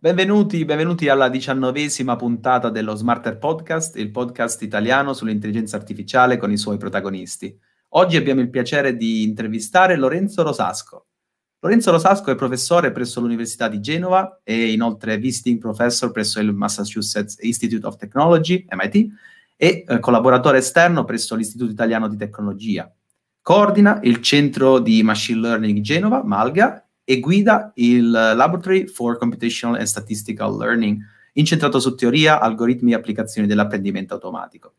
Benvenuti, benvenuti alla diciannovesima puntata dello Smarter Podcast, il podcast italiano sull'intelligenza artificiale con i suoi protagonisti. Oggi abbiamo il piacere di intervistare Lorenzo Rosasco. Lorenzo Rosasco è professore presso l'Università di Genova e inoltre visiting professor presso il Massachusetts Institute of Technology, MIT, e eh, collaboratore esterno presso l'Istituto Italiano di Tecnologia. Coordina il Centro di Machine Learning Genova, Malga, e guida il Laboratory for Computational and Statistical Learning, incentrato su teoria, algoritmi e applicazioni dell'apprendimento automatico.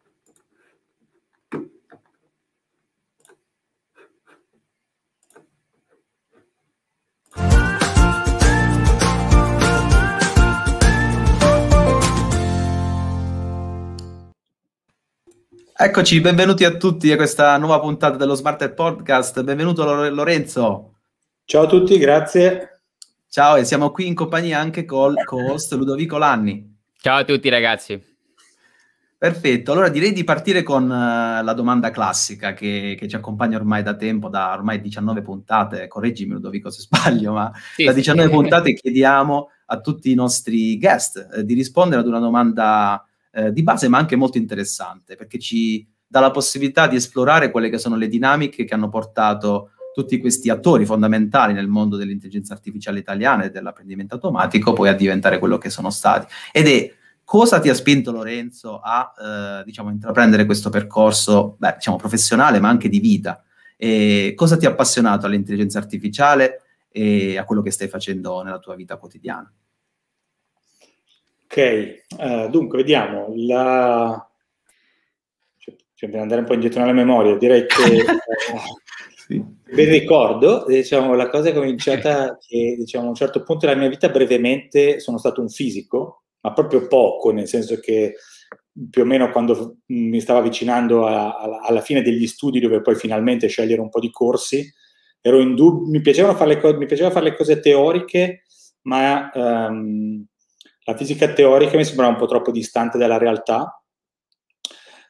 Eccoci, benvenuti a tutti a questa nuova puntata dello Smarter Podcast. Benvenuto Lorenzo. Ciao a tutti, grazie. Ciao, e siamo qui in compagnia anche col co-host Ludovico Lanni. Ciao a tutti ragazzi. Perfetto, allora direi di partire con uh, la domanda classica che, che, ci accompagna ormai da tempo, da ormai 19 puntate, correggimi Ludovico se sbaglio, ma sì, da 19 sì. puntate chiediamo a tutti i nostri guest eh, di rispondere ad una domanda eh, di base ma anche molto interessante, perché ci dà la possibilità di esplorare quelle che sono le dinamiche che hanno portato tutti questi attori fondamentali nel mondo dell'intelligenza artificiale italiana e dell'apprendimento automatico poi a diventare quello che sono stati. Ed è cosa ti ha spinto Lorenzo a eh, diciamo, intraprendere questo percorso beh, diciamo, professionale ma anche di vita? E cosa ti ha appassionato all'intelligenza artificiale e a quello che stai facendo nella tua vita quotidiana? Ok, uh, dunque vediamo. La... Cioè, cioè, per andare un po' indietro nella memoria, direi che eh, sì. Ben ricordo, diciamo, la cosa è cominciata che diciamo, a un certo punto della mia vita brevemente sono stato un fisico, ma proprio poco, nel senso che più o meno quando mi stavo avvicinando a, a, alla fine degli studi, dove poi finalmente scegliere un po' di corsi, ero in dub- mi, co- mi piaceva fare le cose teoriche, ma um, la fisica teorica mi sembrava un po' troppo distante dalla realtà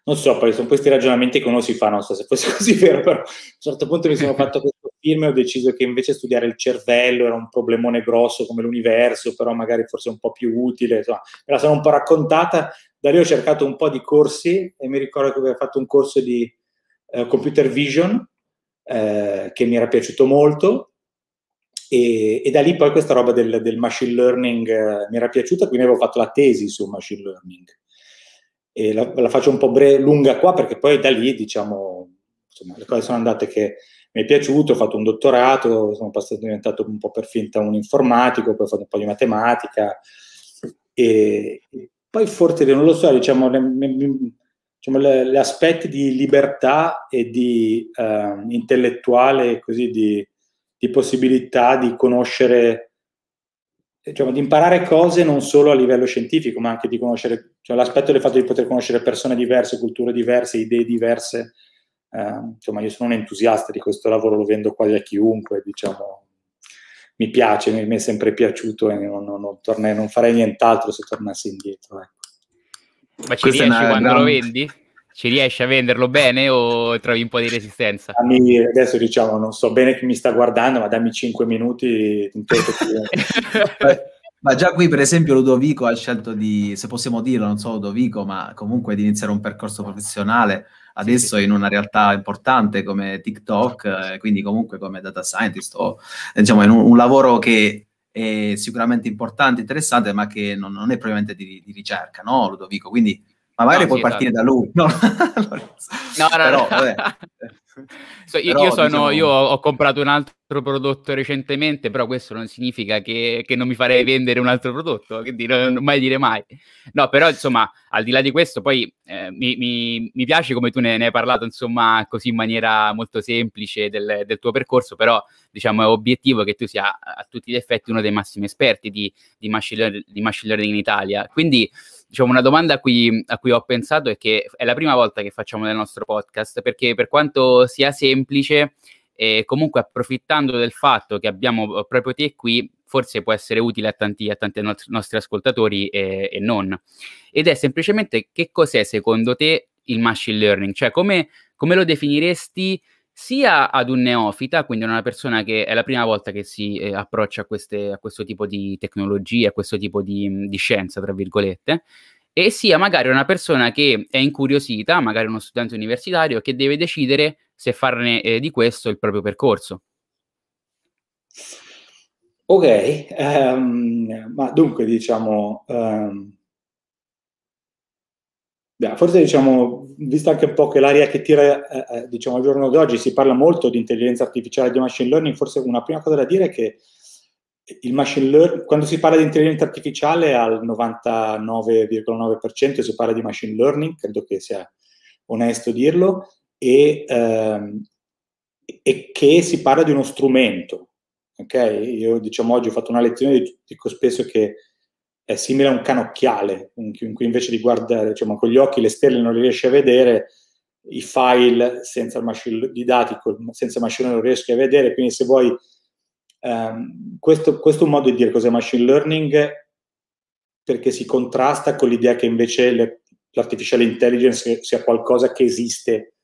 non so, poi sono questi ragionamenti che uno si fa, non so se fosse così vero, però a un certo punto mi sono fatto questo film e ho deciso che invece studiare il cervello era un problemone grosso come l'universo, però magari forse un po' più utile, insomma, me la sono un po' raccontata, da lì ho cercato un po' di corsi e mi ricordo che avevo fatto un corso di eh, computer vision eh, che mi era piaciuto molto e, e, da lì poi questa roba del, del machine learning eh, mi era piaciuta, quindi avevo fatto la tesi su machine learning e la, la faccio un po' bre- lunga qua perché poi da lì, diciamo, insomma, le cose sono andate che mi è piaciuto, ho fatto un dottorato, sono passato, diventato un po' per finta un informatico, poi ho fatto un po' di matematica. E, poi forse, non lo so, diciamo, le, diciamo le, le aspetti di libertà e di uh, intellettuale, così di, di possibilità di conoscere diciamo, di imparare cose non solo a livello scientifico, ma anche di conoscere, cioè l'aspetto del fatto di poter conoscere persone diverse, culture diverse, idee diverse. Eh, insomma, io sono un entusiasta di questo lavoro, lo vendo quasi a chiunque, diciamo, mi piace, mi, mi è sempre piaciuto e non, non, non, tornerei, non farei nient'altro se tornassi indietro. Ecco. Ma ci Questa riesci quando gran... lo vendi? Ci riesci a venderlo bene o trovi un po' di resistenza? adesso diciamo, non so bene chi mi sta guardando, ma dammi 5 minuti. ma già qui, per esempio, Ludovico ha scelto di, se possiamo dirlo, non so Ludovico, ma comunque di iniziare un percorso professionale adesso in una realtà importante come TikTok, eh, quindi comunque come data scientist o diciamo in un, un lavoro che è sicuramente importante, interessante, ma che non, non è propriamente di, di ricerca, no Ludovico? Quindi ma magari no, puoi sì, partire esatto. da lui. No, no, no, Però, no. so, io, Però, io, sono, diciamo... io, ho comprato un altro prodotto recentemente, però questo non significa che, che non mi farei vendere un altro prodotto, quindi non, non, mai dire mai. No, però insomma, al di là di questo, poi eh, mi, mi, mi, piace come tu ne, ne, hai parlato, insomma, così in maniera molto semplice del, del, tuo percorso, però diciamo è obiettivo che tu sia a tutti gli effetti uno dei massimi esperti di, di, machine, di machine learning in Italia. Quindi diciamo, una domanda a cui, a cui, ho pensato è che è la prima volta che facciamo nel nostro podcast, perché per quanto sia semplice, eh, comunque approfittando del fatto che abbiamo proprio te qui, forse può essere utile a tanti, a tanti nostri ascoltatori e, e, non. Ed è semplicemente che cos'è secondo te il machine learning? Cioè come, come lo definiresti sia ad un neofita, quindi una persona che è la prima volta che si eh, approccia a, queste, a, questo tipo di tecnologie, a questo tipo di, di scienza, tra virgolette, e sia magari una persona che è incuriosita, magari uno studente universitario, che deve decidere se farne eh, di questo il proprio percorso. Ok, um, ma dunque diciamo, um, forse diciamo, visto anche un po' che l'aria che tira eh, eh, diciamo al giorno d'oggi si parla molto di intelligenza artificiale e di machine learning, forse una prima cosa da dire è che il machine learning, quando si parla di intelligenza artificiale al 99,9% si parla di machine learning, credo che sia onesto dirlo, e, ehm, e che si parla di uno strumento, ok? Io diciamo oggi ho fatto una lezione, dico spesso che è simile a un canocchiale, in cui invece di guardare diciamo, con gli occhi le stelle non le riesci a vedere, i file senza machine, di dati senza machine non riesci a vedere, quindi se vuoi, um, questo, questo, è un modo di dire cos'è machine learning perché si contrasta con l'idea che invece le, l'artificial intelligence sia qualcosa che esiste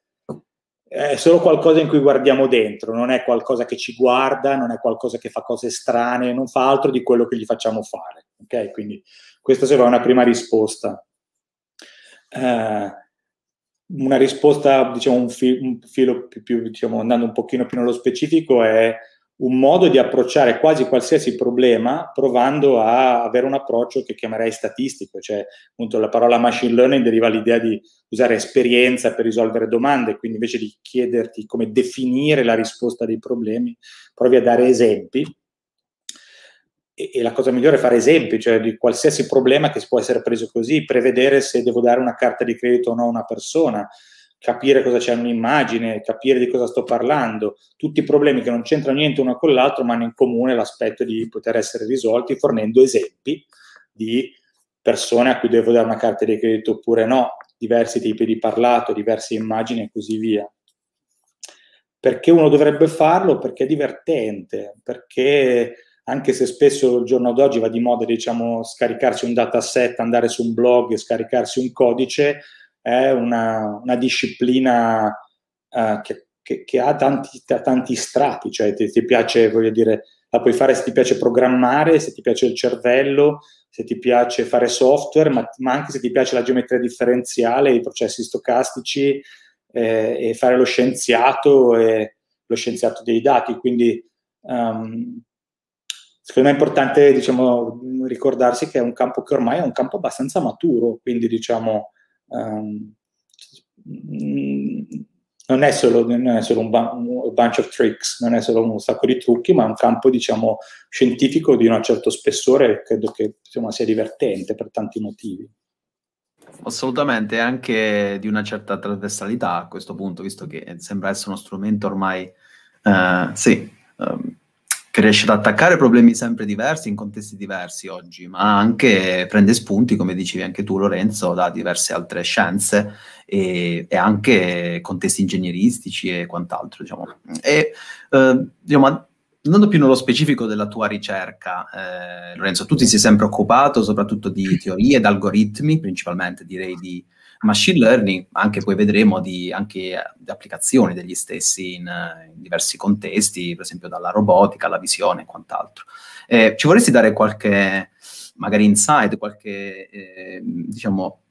è solo qualcosa in cui guardiamo dentro, non è qualcosa che ci guarda, non è qualcosa che fa cose strane, non fa altro di quello che gli facciamo fare. Ok? Quindi questa sarà una prima risposta. Uh, una risposta, diciamo, un, fi- un filo più, più, diciamo, andando un pochino più nello specifico è un modo di approcciare quasi qualsiasi problema provando a avere un approccio che chiamerei statistico, cioè appunto la parola machine learning deriva l'idea di usare esperienza per risolvere domande, quindi invece di chiederti come definire la risposta dei problemi, provi a dare esempi. E, e la cosa migliore è fare esempi, cioè di qualsiasi problema che può essere preso così, prevedere se devo dare una carta di credito o no a una persona, capire cosa c'è in un'immagine, capire di cosa sto parlando, tutti problemi che non c'entrano niente uno con l'altro, ma hanno in comune l'aspetto di poter essere risolti fornendo esempi di persone a cui devo dare una carta di credito oppure no, diversi tipi di parlato, diverse immagini e così via. Perché uno dovrebbe farlo? Perché è divertente, perché anche se spesso il giorno d'oggi va di moda, diciamo, scaricarsi un dataset, andare su un blog scaricarsi un codice, è una, una disciplina uh, che, che, che, ha tanti, tanti strati, cioè ti, ti, piace, voglio dire, la puoi fare se ti piace programmare, se ti piace il cervello, se ti piace fare software, ma, ma anche se ti piace la geometria differenziale, i processi stocastici eh, e fare lo scienziato e lo scienziato dei dati. Quindi um, secondo me è importante diciamo, ricordarsi che è un campo che ormai è un campo abbastanza maturo, quindi diciamo Um, non è solo, non è solo un, un, bunch of tricks, non è solo un sacco di trucchi, ma è un campo, diciamo, scientifico di un certo spessore credo che insomma, sia divertente per tanti motivi. Assolutamente, anche di una certa trasversalità a questo punto, visto che sembra essere uno strumento ormai, uh, sì, um, che riesce ad attaccare problemi sempre diversi in contesti diversi oggi, ma anche prende spunti, come dicevi anche tu Lorenzo, da diverse altre scienze e, e anche contesti ingegneristici e quant'altro. Diciamo. E, eh, diciamo, andando più nello specifico della tua ricerca, eh, Lorenzo, tu ti sei sempre occupato soprattutto di teorie ed algoritmi, principalmente direi di machine learning, anche poi vedremo di, anche, di applicazioni degli stessi in, in, diversi contesti, per esempio dalla robotica alla visione e quant'altro. Eh, ci vorresti dare qualche, magari insight, qualche, eh, diciamo,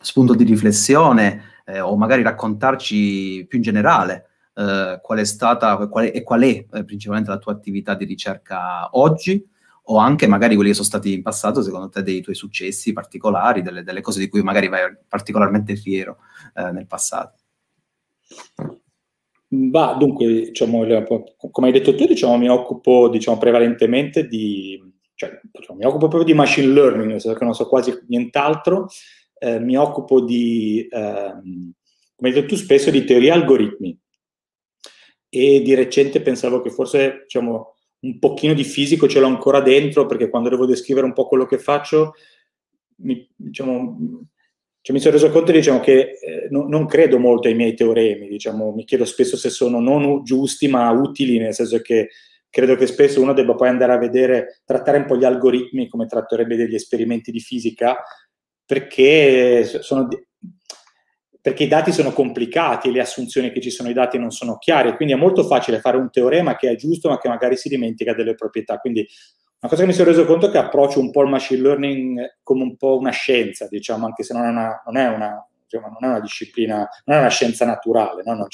spunto di riflessione eh, o magari raccontarci più in generale eh, qual è stata qual è, e qual è eh, principalmente la tua attività di ricerca oggi, o anche magari quelli che sono stati in passato, secondo te, dei tuoi successi particolari, delle, delle cose di cui magari vai particolarmente fiero eh, nel passato? Bah, dunque, diciamo, come hai detto tu, diciamo, mi occupo diciamo, prevalentemente di, cioè, diciamo, mi occupo proprio di machine learning, nel senso che non so quasi nient'altro, eh, mi occupo di, eh, come hai detto tu, spesso di teoria algoritmi. E di recente pensavo che forse, diciamo, un pochino di fisico ce l'ho ancora dentro perché quando devo descrivere un po' quello che faccio mi, diciamo, cioè mi sono reso conto diciamo, che eh, no, non credo molto ai miei teoremi, diciamo, mi chiedo spesso se sono non giusti ma utili, nel senso che credo che spesso uno debba poi andare a vedere, trattare un po' gli algoritmi come tratterebbe degli esperimenti di fisica, perché sono, perché i dati sono complicati, le assunzioni che ci sono i dati non sono chiare, quindi è molto facile fare un teorema che è giusto ma che magari si dimentica delle proprietà. Quindi una cosa che mi sono reso conto è che approccio un po' il machine learning come un po' una scienza, diciamo, anche se non è una, non è una, diciamo, non è una disciplina, non è una scienza naturale, no?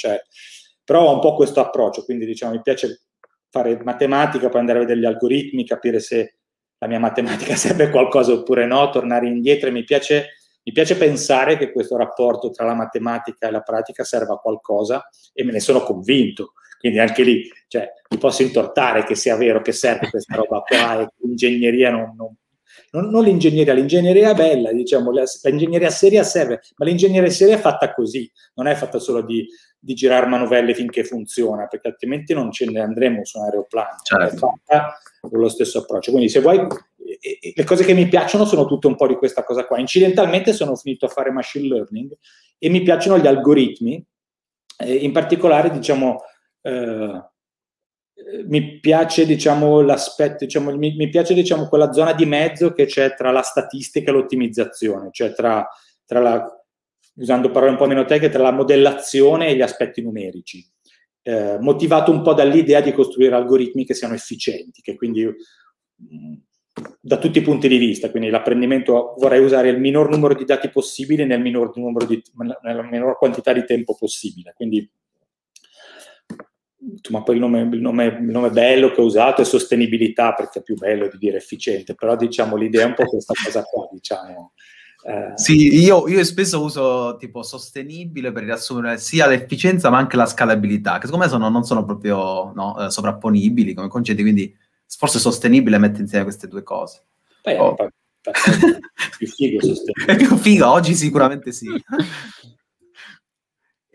Però ho un po' questo approccio, quindi diciamo, mi piace fare matematica, poi andare a vedere gli algoritmi, capire se la mia matematica serve a qualcosa oppure no, tornare indietro e mi piace mi piace pensare che questo rapporto tra la matematica e la pratica serva a qualcosa e me ne sono convinto. Quindi anche lì cioè, mi posso intortare che sia vero che serve questa roba qua e che l'ingegneria non, non, non, non l'ingegneria, l'ingegneria è bella, diciamo, l'ingegneria seria serve, ma l'ingegneria seria è fatta così, non è fatta solo di, di girare manovelle finché funziona, perché altrimenti non ce ne andremo su un aeroplano. Certo. È fatta con lo stesso approccio. Quindi se vuoi le cose che mi piacciono sono tutte un po' di questa cosa qua. Incidentalmente sono finito a fare machine learning e mi piacciono gli algoritmi, eh, in particolare, diciamo, eh, mi piace, diciamo, l'aspetto, diciamo, mi, mi, piace, diciamo, quella zona di mezzo che c'è tra la statistica e l'ottimizzazione, cioè tra, tra la, usando parole un po' meno tecniche, tra la modellazione e gli aspetti numerici. Eh, motivato un po' dall'idea di costruire algoritmi che siano efficienti, che quindi da tutti i punti di vista, quindi l'apprendimento vorrei usare il minor numero di dati possibile nel minor di, nella minor quantità di tempo possibile. Quindi, ma poi il nome, il, nome, il nome, bello che ho usato è sostenibilità, perché è più bello di dire efficiente, però diciamo l'idea è un po' questa cosa qua, diciamo. Eh. Sì, io, io, spesso uso tipo sostenibile per riassumere sia l'efficienza ma anche la scalabilità, che secondo me sono, non sono proprio no, eh, sovrapponibili come concetti, quindi forse sostenibile mette insieme queste due cose. Beh, oh. è più figo sostenibile. È più figo, oggi sicuramente sì.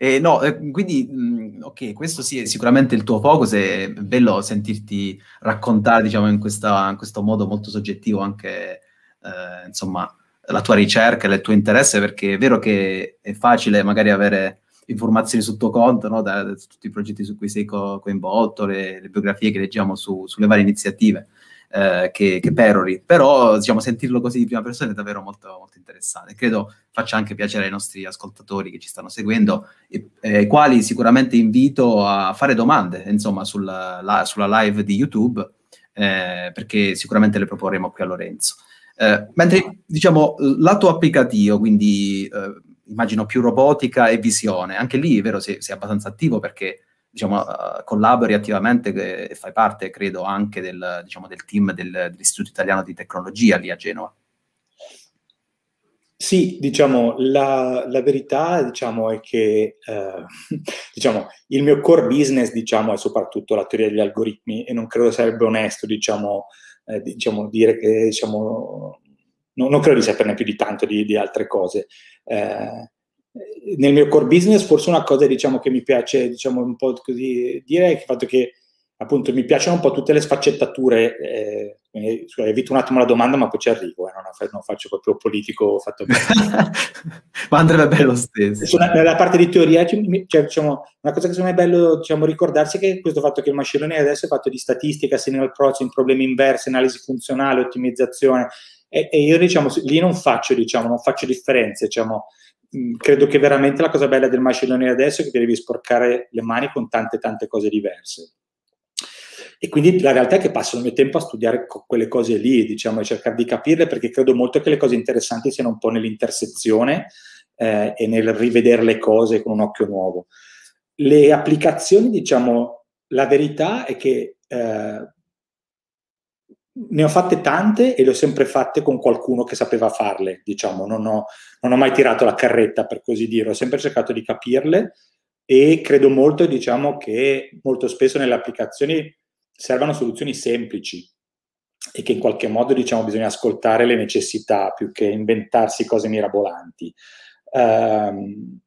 E no, quindi, mh, ok, questo sì è sicuramente il tuo focus, è bello sentirti raccontare, diciamo, in, questa, in questo modo molto soggettivo anche, eh, insomma, la tua ricerca e il tuo interesse, perché è vero che è facile magari avere informazioni sul tuo conto, no? da, da, tutti i progetti su cui sei co- coinvolto, le, le, biografie che leggiamo su, sulle varie iniziative eh, che, che, perori, però diciamo, sentirlo così di prima persona è davvero molto, molto interessante. Credo faccia anche piacere ai nostri ascoltatori che ci stanno seguendo, e, ai quali sicuramente invito a fare domande, insomma, sulla, la, sulla live di YouTube, eh, perché sicuramente le proporremo qui a Lorenzo. Eh, mentre diciamo lato applicativo, quindi eh, immagino più robotica e visione. Anche lì vero, sei, sei abbastanza attivo perché diciamo, uh, collabori attivamente e fai parte, credo, anche del, diciamo, del team del, dell'Istituto Italiano di Tecnologia lì a Genova. Sì, diciamo, la, la verità diciamo, è che eh, diciamo, il mio core business diciamo, è soprattutto la teoria degli algoritmi e non credo sarebbe onesto diciamo, eh, diciamo, dire che diciamo, no, non credo di saperne più di tanto di, di altre cose. Eh, nel mio core business forse una cosa diciamo, che mi piace diciamo, un po' così dire è il fatto che appunto mi piacciono un po' tutte le sfaccettature eh, evito un attimo la domanda ma poi ci arrivo eh, non, non, faccio proprio politico fatto ma andrebbe bene lo stesso nella parte di teoria cioè, diciamo, una cosa che secondo me è bello diciamo, ricordarsi è che questo fatto che il machine learning adesso è fatto di statistica, signal processing, problemi inversi, analisi funzionale, ottimizzazione e, e io diciamo, lì non faccio, diciamo, non faccio differenze, diciamo, mm, credo che veramente la cosa bella del machine learning adesso è che devi sporcare le mani con tante tante cose diverse. E quindi la realtà è che passo il mio tempo a studiare quelle cose lì, diciamo, e cercare di capirle perché credo molto che le cose interessanti siano un po' nell'intersezione eh, e nel rivedere le cose con un occhio nuovo. Le applicazioni, diciamo, la verità è che eh, ne ho fatte tante e le ho sempre fatte con qualcuno che sapeva farle, diciamo, non ho, non ho, mai tirato la carretta per così dire, ho sempre cercato di capirle e credo molto, diciamo, che molto spesso nelle applicazioni servano soluzioni semplici e che in qualche modo, diciamo, bisogna ascoltare le necessità più che inventarsi cose mirabolanti. Um,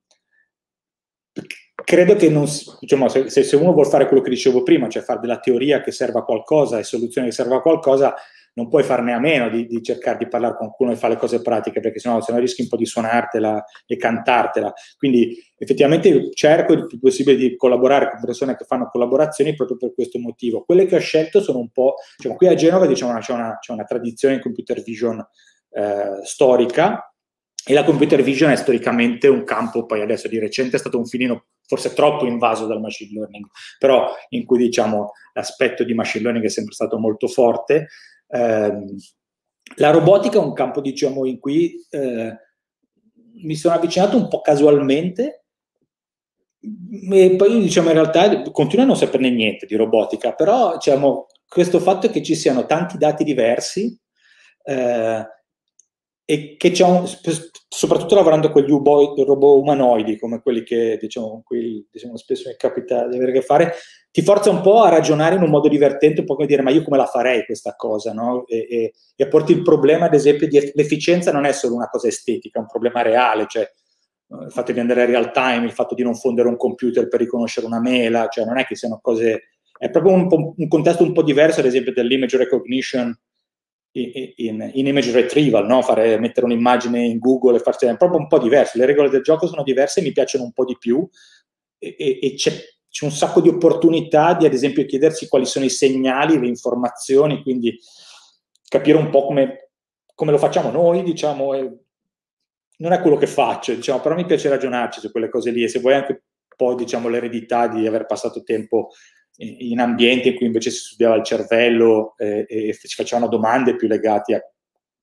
credo che non, diciamo, se, se, uno vuole fare quello che dicevo prima, cioè fare della teoria che serva a qualcosa e soluzioni che serva a qualcosa, non puoi farne a meno di, di, cercare di parlare con qualcuno e fare le cose pratiche, perché sennò, sennò rischi un po' di suonartela e cantartela. Quindi effettivamente cerco il più possibile di collaborare con persone che fanno collaborazioni proprio per questo motivo. Quelle che ho scelto sono un po', diciamo, qui a Genova diciamo, c'è, una, c'è una tradizione in computer vision eh, storica, e la computer vision è storicamente un campo, poi adesso di recente è stato un filino forse troppo invaso dal machine learning, però in cui diciamo l'aspetto di machine learning è sempre stato molto forte. Eh, la robotica è un campo diciamo in cui eh, mi sono avvicinato un po' casualmente e poi diciamo in realtà continuo a non saperne niente di robotica, però diciamo questo fatto che ci siano tanti dati diversi eh, e che c'è un, soprattutto lavorando con gli robot umanoidi come quelli che diciamo, qui, diciamo spesso mi capita di avere a che fare ti forza un po' a ragionare in un modo divertente un po' come dire ma io come la farei questa cosa no? e, e, e porti il problema ad esempio di l'efficienza non è solo una cosa estetica è un problema reale cioè il fatto di andare a real time il fatto di non fondere un computer per riconoscere una mela cioè non è che siano cose è proprio un, un contesto un po' diverso ad esempio dell'image recognition in, in, image retrieval, no? Fare, mettere un'immagine in Google e farsi è proprio un po' diverso. Le regole del gioco sono diverse e mi piacciono un po' di più e, e, e c'è, c'è, un sacco di opportunità di ad esempio chiedersi quali sono i segnali, le informazioni, quindi capire un po' come, come lo facciamo noi, diciamo, non è quello che faccio, diciamo, però mi piace ragionarci su quelle cose lì e se vuoi anche un po' diciamo l'eredità di aver passato tempo in ambienti in cui invece si studiava il cervello eh, e si facevano domande più legate a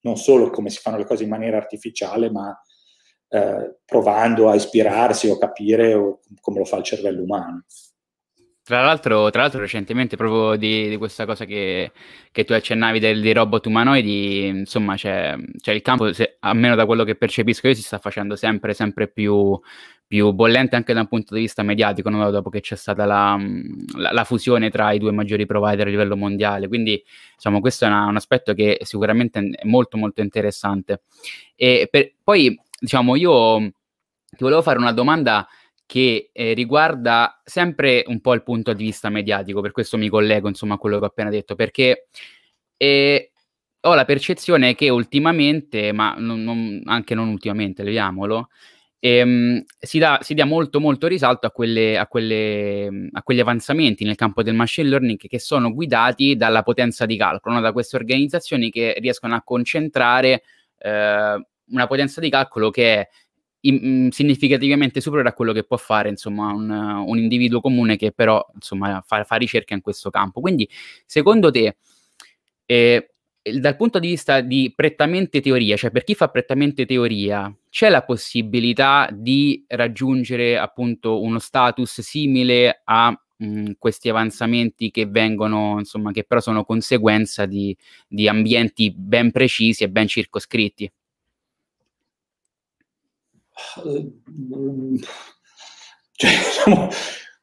non solo come si fanno le cose in maniera artificiale, ma eh, provando a ispirarsi o capire o come lo fa il cervello umano. Tra l'altro, tra l'altro recentemente, proprio di, di questa cosa che, che, tu accennavi del, dei robot umanoidi, insomma, c'è, c'è il campo, se, almeno da quello che percepisco io, si sta facendo sempre, sempre più, più bollente anche da un punto di vista mediatico, no? dopo che c'è stata la, la, la, fusione tra i due maggiori provider a livello mondiale. Quindi, diciamo, questo è una, un aspetto che sicuramente è molto, molto interessante. E per, poi, diciamo, io ti volevo fare una domanda che eh, riguarda sempre un po' il punto di vista mediatico, per questo mi collego, insomma, a quello che ho appena detto, perché eh, ho la percezione che ultimamente, ma non, non, anche non ultimamente, leviamolo, ehm, si, dà, si, dia molto molto risalto a, quelle, a, quelle, a, quegli avanzamenti nel campo del machine learning che sono guidati dalla potenza di calcolo, no? da queste organizzazioni che riescono a concentrare eh, una potenza di calcolo che è in, in, significativamente superiore a quello che può fare insomma, un, un individuo comune che però insomma, fa, fa, ricerca in questo campo. Quindi, secondo te, eh, dal punto di vista di prettamente teoria, cioè per chi fa prettamente teoria, c'è la possibilità di raggiungere appunto uno status simile a mh, questi avanzamenti che vengono, insomma, che però sono conseguenza di, di ambienti ben precisi e ben circoscritti? Cioè, diciamo,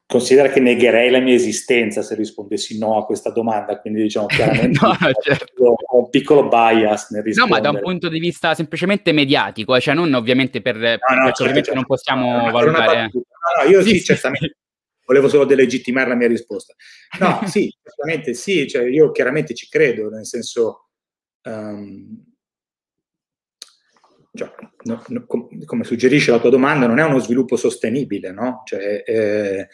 considera che negherei la mia esistenza se rispondessi no a questa domanda, quindi diciamo chiaramente no, certo. ho un piccolo bias nel rispondere. No, ma da un punto di vista semplicemente mediatico, eh, cioè non ovviamente per... No, no, certo, certo. non possiamo no, valutare... No, no, io sì, sì certamente. Volevo solo delegittimare la mia risposta. No, sì, certamente sì, cioè io chiaramente ci credo, nel senso... Um, cioè, no, no, com- come suggerisce la tua domanda, non è uno sviluppo sostenibile, no? Cioè, eh,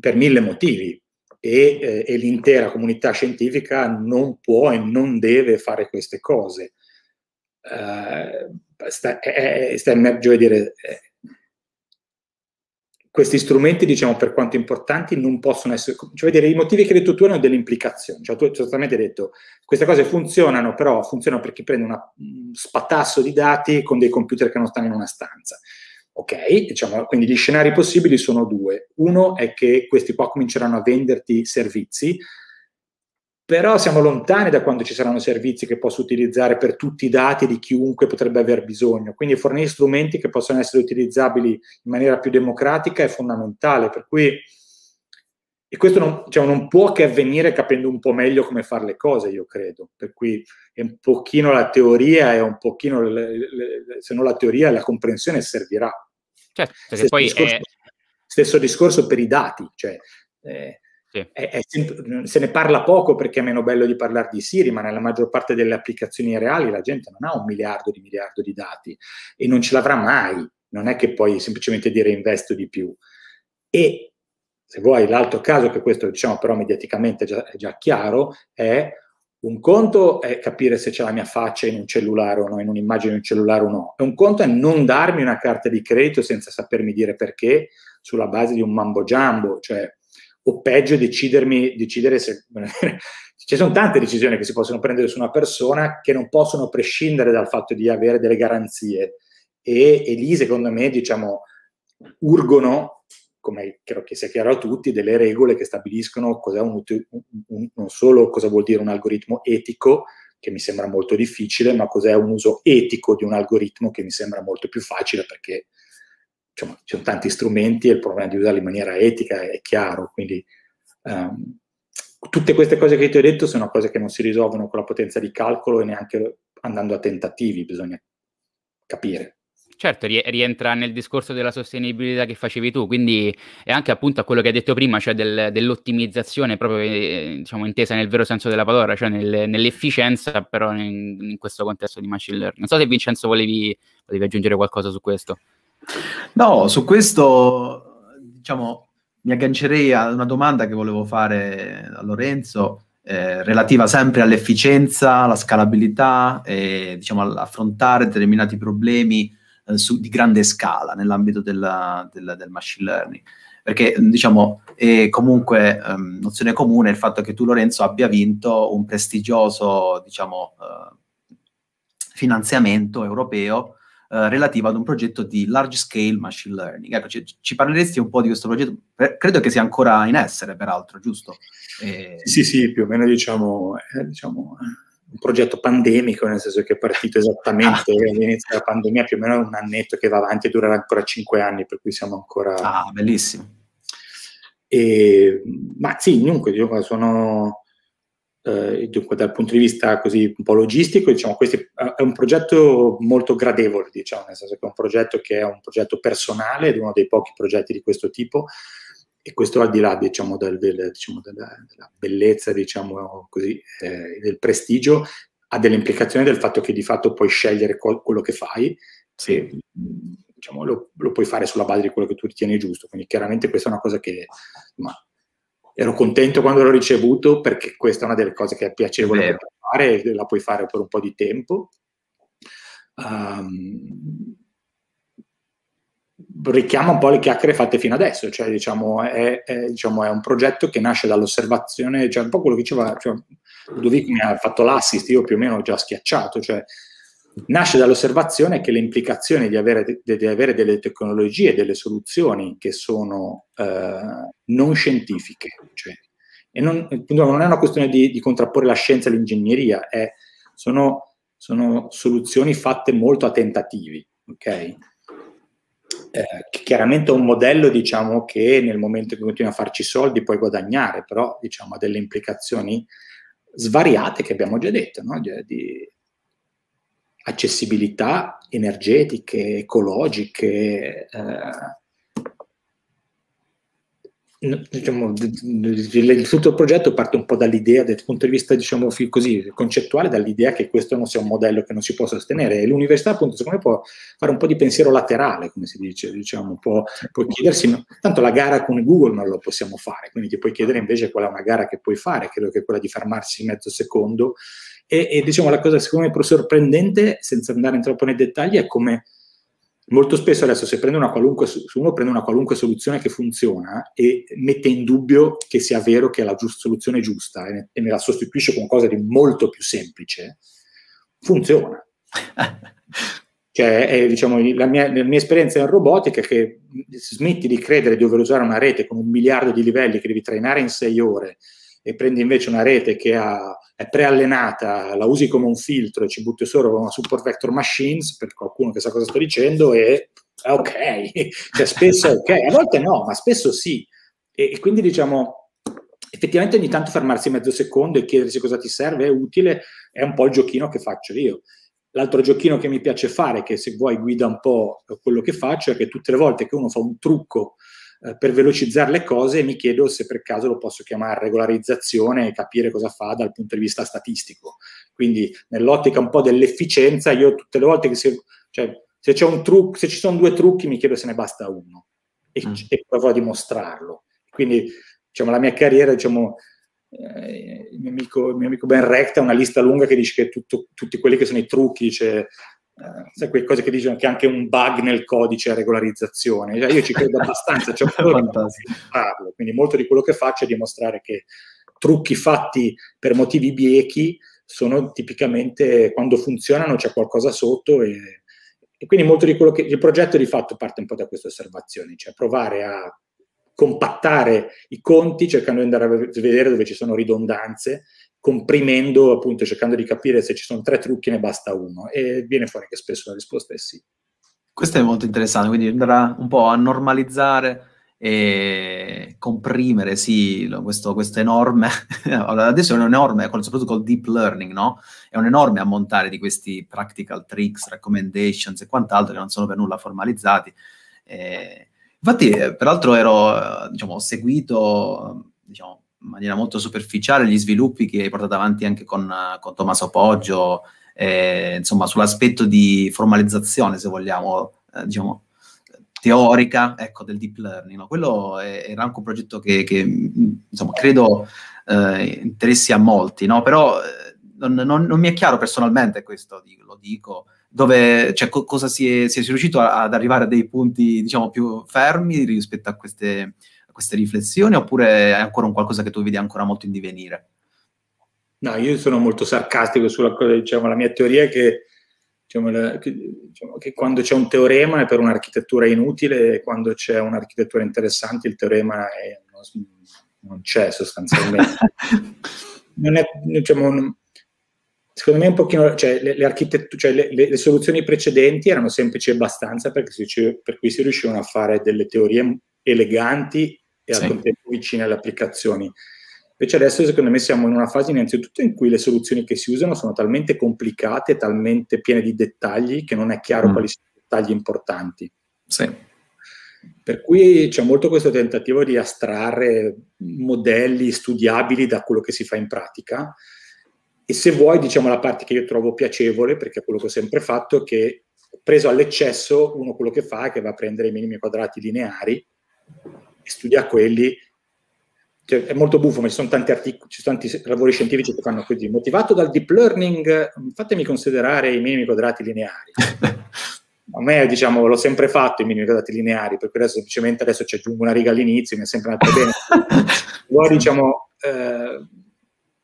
per mille motivi. E, eh, e, l'intera comunità scientifica non può e non deve fare queste cose. Uh, sta, è, sta emergendo dire, eh, questi strumenti, diciamo, per quanto importanti, non possono essere... Cioè, vedere, i motivi che hai detto tu hanno delle implicazioni. Cioè, tu hai esattamente detto, queste cose funzionano, però funzionano per chi prende una, un spatasso di dati con dei computer che non stanno in una stanza. Ok, diciamo, quindi gli scenari possibili sono due. Uno è che questi qua cominceranno a venderti servizi, però siamo lontani da quando ci saranno servizi che posso utilizzare per tutti i dati di chiunque potrebbe aver bisogno. Quindi fornire strumenti che possano essere utilizzabili in maniera più democratica è fondamentale. Per cui, e questo non, cioè, non può che avvenire capendo un po' meglio come fare le cose, io credo. Per cui è un pochino la teoria e un pochino, le, le, se non la teoria, la comprensione servirà. Certo, perché stesso poi discorso, è... stesso discorso per i dati, cioè... Eh, È, è sempre, se ne parla poco perché è meno bello di parlare di Siri, ma nella maggior parte delle applicazioni reali la gente non ha un miliardo di miliardo di dati e non ce l'avrà mai. Non è che puoi semplicemente dire investo di più. E se vuoi, l'altro caso, che questo diciamo però mediaticamente è già, è già chiaro, è Un conto è capire se c'è la mia faccia in un cellulare o no, in un'immagine in un cellulare o no. E un conto è non darmi una carta di credito senza sapermi dire perché sulla base di un mambo jumbo, cioè, o peggio decidermi, decidere se... Ci sono tante decisioni che si possono prendere su una persona che non possono prescindere dal fatto di avere delle garanzie. E, e lì secondo me diciamo urgono come credo che sia chiaro a tutti, delle regole che stabiliscono cos'è un, un, non solo cosa vuol dire un algoritmo etico, che mi sembra molto difficile, ma cos'è un uso etico di un algoritmo che mi sembra molto più facile perché insomma, ci sono tanti strumenti e il problema di usarli in maniera etica è chiaro. Quindi um, tutte queste cose che ti ho detto sono cose che non si risolvono con la potenza di calcolo e neanche andando a tentativi, bisogna capire. Certo, rientra nel discorso della sostenibilità che facevi tu, quindi è anche appunto a quello che hai detto prima, cioè del, dell'ottimizzazione proprio eh, diciamo, intesa nel vero senso della parola, cioè nel, nell'efficienza però in, in, questo contesto di machine learning. Non so se Vincenzo volevi, volevi aggiungere qualcosa su questo. No, su questo diciamo mi aggancerei a una domanda che volevo fare a Lorenzo. Eh, relativa sempre all'efficienza, alla scalabilità e diciamo all'affrontare determinati problemi eh, su, di grande scala nell'ambito della, della, del machine learning. Perché diciamo è comunque um, nozione comune il fatto che tu, Lorenzo, abbia vinto un prestigioso diciamo, uh, finanziamento europeo Uh, relativo ad un progetto di large scale machine learning. Ecco, ci, ci, parleresti un po' di questo progetto? credo che sia ancora in essere, peraltro, giusto? E... Sì, sì, più o meno diciamo, eh, diciamo un progetto pandemico, nel senso che è partito esattamente ah. all'inizio della pandemia, più o meno un annetto che va avanti e durerà ancora cinque anni, per cui siamo ancora... Ah, bellissimo. E, ma sì, diciamo, sono... Eh, dunque, dal punto di vista così un po' logistico, diciamo, questo è un progetto molto gradevole, diciamo, nel senso che è un progetto che è un progetto personale ed è uno dei pochi progetti di questo tipo, e questo al di là diciamo, del, del, diciamo, della, della, bellezza, diciamo così, eh, del prestigio, ha delle implicazioni del fatto che di fatto puoi scegliere co- quello che fai, se, diciamo, lo, lo, puoi fare sulla base di quello che tu ritieni giusto. Quindi chiaramente questa è una cosa che ma, ero contento quando l'ho ricevuto perché questa è una delle cose che è piacevole è fare e la puoi fare per un po' di tempo. Um, richiama un po' le chiacchiere fatte fino adesso, cioè diciamo è, è, diciamo, è un progetto che nasce dall'osservazione, cioè un po' quello che diceva, cioè, Ludovico mi ha fatto l'assist, io più o meno ho già schiacciato, cioè nasce dall'osservazione che le implicazioni di avere, di, avere delle tecnologie, delle soluzioni che sono eh, non scientifiche, cioè, e non, non, è una questione di, di contrapporre la scienza all'ingegneria, è, sono, sono soluzioni fatte molto a tentativi, ok? eh, chiaramente è un modello diciamo, che nel momento in cui continui a farci soldi puoi guadagnare, però diciamo, ha delle implicazioni svariate che abbiamo già detto, no? di accessibilità energetiche, ecologiche, eh, diciamo, tutto il progetto parte un po' dall'idea, dal punto di vista diciamo, così, concettuale, dall'idea che questo non sia un modello che non si può sostenere. E l'università, appunto, secondo me può fare un po' di pensiero laterale, come si dice, diciamo, può, può chiedersi, no, tanto la gara con Google non lo possiamo fare, quindi ti puoi chiedere invece qual è una gara che puoi fare, credo che è quella di fermarsi mezzo secondo. E, e diciamo, la cosa secondo me più sorprendente, senza andare troppo nei dettagli, è come molto spesso adesso se, prende una qualunque, se uno prende una qualunque soluzione che funziona e mette in dubbio che sia vero che è la giusta soluzione giusta e, e me la sostituisce con qualcosa di molto più semplice, funziona. cioè, è, diciamo, la mia, la mia, esperienza in robotica è che smetti di credere di dover usare una rete con un miliardo di livelli che devi trainare in sei ore e prendi invece una rete che ha, è preallenata, la usi come un filtro e ci butti solo una support vector machines per qualcuno che sa cosa sto dicendo e è ok, cioè spesso è ok, a volte no, ma spesso sì. E, e, quindi diciamo, effettivamente ogni tanto fermarsi mezzo secondo e chiedersi cosa ti serve è utile, è un po' il giochino che faccio io. L'altro giochino che mi piace fare, che se vuoi guida un po' quello che faccio, è che tutte le volte che uno fa un trucco eh, per velocizzare le cose mi chiedo se per caso lo posso chiamare regolarizzazione e capire cosa fa dal punto di vista statistico. Quindi nell'ottica un po' dell'efficienza, io tutte le volte che si, cioè, se, c'è un trucco, se ci sono due trucchi mi chiedo se ne basta uno e, mm. e provo a dimostrarlo. Quindi diciamo, la mia carriera diciamo, eh, il, mio amico, il, mio amico, Ben Recta ha una lista lunga che dice che tutto, tutti quelli che sono i trucchi, dice, sai, quelle cose che dicono che anche un bug nel codice è regolarizzazione. Cioè, io ci credo abbastanza, cioè, farlo. quindi molto di quello che faccio è dimostrare che trucchi fatti per motivi biechi sono tipicamente quando funzionano c'è qualcosa sotto e, e quindi molto di quello che il progetto di fatto parte un po' da queste osservazioni, cioè provare a compattare i conti cercando di andare a vedere dove ci sono ridondanze, comprimendo appunto, cercando di capire se ci sono tre trucchi ne basta uno e viene fuori che spesso la risposta è sì. Questo è molto interessante, quindi andrà un po' a normalizzare e comprimere, sì, questo, questo enorme, adesso è un enorme, soprattutto col deep learning, no? È un enorme ammontare di questi practical tricks, recommendations e quant'altro che non sono per nulla formalizzati. Eh, infatti, eh, peraltro ero, eh, diciamo, ho seguito, diciamo, in maniera molto superficiale gli sviluppi che hai portato avanti anche con, con Tommaso Poggio, eh, insomma, sull'aspetto di formalizzazione, se vogliamo, eh, diciamo, teorica, ecco, del deep learning. No? Quello è, era anche un progetto che, che insomma, credo eh, interessi a molti, no? Però eh, non, non, non, mi è chiaro personalmente questo, lo dico, dove, cioè, co- cosa si è, si è riuscito a, ad arrivare a dei punti, diciamo, più fermi rispetto a queste queste riflessioni oppure è ancora un qualcosa che tu vedi ancora molto in divenire? No, io sono molto sarcastico sulla cosa, diciamo, la mia teoria è che, diciamo, la, che, diciamo, che quando c'è un teorema è per un'architettura inutile e quando c'è un'architettura interessante il teorema è, non, non, c'è sostanzialmente. non è, diciamo, secondo me un pochino, cioè, le, le, cioè, le, le, soluzioni precedenti erano semplici abbastanza perché si, per cui si riuscivano a fare delle teorie eleganti e al contempo vicine alle applicazioni. Invece adesso secondo me siamo in una fase innanzitutto in cui le soluzioni che si usano sono talmente complicate, talmente piene di dettagli che non è chiaro mm. quali sono i dettagli importanti. Sì. Per cui c'è molto questo tentativo di astrarre modelli studiabili da quello che si fa in pratica. E se vuoi, diciamo la parte che io trovo piacevole, perché è quello che ho sempre fatto, che preso all'eccesso, uno quello che fa è che va a prendere i minimi quadrati lineari studia quelli. Cioè, è molto buffo, ma ci sono tanti articoli, ci sono tanti lavori scientifici che fanno così. Motivato dal deep learning, fatemi considerare i minimi quadrati lineari. A me, diciamo, l'ho sempre fatto i minimi quadrati lineari, per cui adesso semplicemente adesso ci aggiungo una riga all'inizio, mi è sempre andato bene. Poi, diciamo, eh,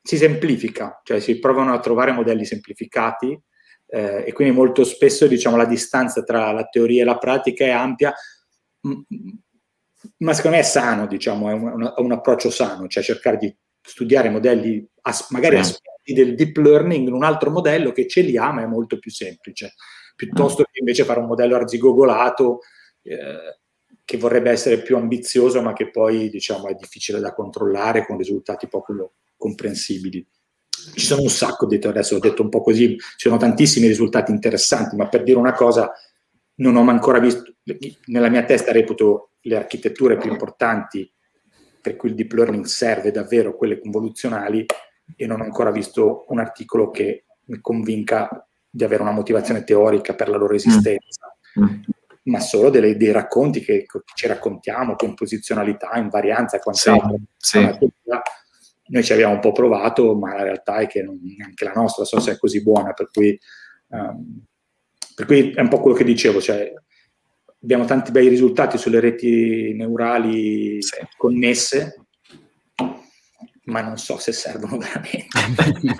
si semplifica, cioè si provano a trovare modelli semplificati eh, e quindi molto spesso, diciamo, la distanza tra la teoria e la pratica è ampia, ma secondo me è sano, diciamo, è un, un, approccio sano, cioè cercare di studiare modelli as, magari aspetti del deep learning in un altro modello che ce li ha, ma è molto più semplice, piuttosto che invece fare un modello arzigogolato eh, che vorrebbe essere più ambizioso, ma che poi diciamo è difficile da controllare con risultati poco comprensibili. Ci sono un sacco, detto, adesso ho detto un po' così, ci sono tantissimi risultati interessanti, ma per dire una cosa, non ho ancora visto, nella mia testa reputo le architetture più importanti per cui il deep learning serve davvero, quelle convoluzionali, e non ho ancora visto un articolo che mi convinca di avere una motivazione teorica per la loro esistenza, mm. mm. ma solo delle, dei racconti che, ci raccontiamo, composizionalità, invarianza, quant'altro. Sì, sì. Noi ci abbiamo un po' provato, ma la realtà è che non, neanche la nostra so se è così buona, per cui, um, per cui è un po' quello che dicevo, cioè abbiamo tanti bei risultati sulle reti neurali sì. connesse, ma non so se servono veramente.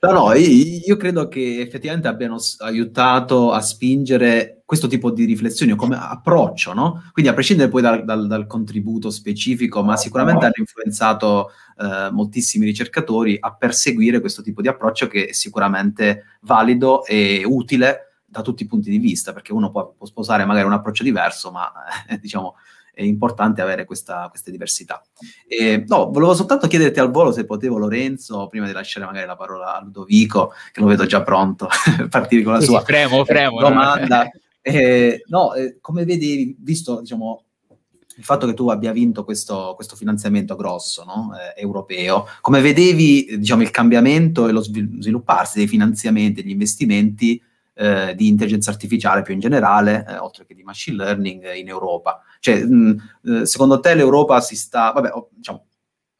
no, no, io credo che effettivamente abbiano aiutato a spingere questo tipo di riflessioni come approccio, no? Quindi a prescindere poi dal, dal, dal contributo specifico, ma sicuramente hanno influenzato eh, moltissimi ricercatori a perseguire questo tipo di approccio che è sicuramente valido e utile da tutti i punti di vista, perché uno può, può sposare magari un approccio diverso, ma eh, diciamo è importante avere questa, queste diversità. E, no, volevo soltanto chiederti al volo se potevo, Lorenzo, prima di lasciare magari la parola a Ludovico, che lo vedo già pronto, partire con la sua sì, fremo, fremo, domanda. Eh, no, eh, come vedi, visto diciamo, il fatto che tu abbia vinto questo, questo finanziamento grosso no? eh, europeo, come vedevi diciamo, il cambiamento e lo svilupparsi dei finanziamenti, degli investimenti eh, di intelligenza artificiale più in generale, eh, oltre che di machine learning in Europa. Cioè, mh, eh, secondo te l'Europa si sta, vabbè, oh, diciamo,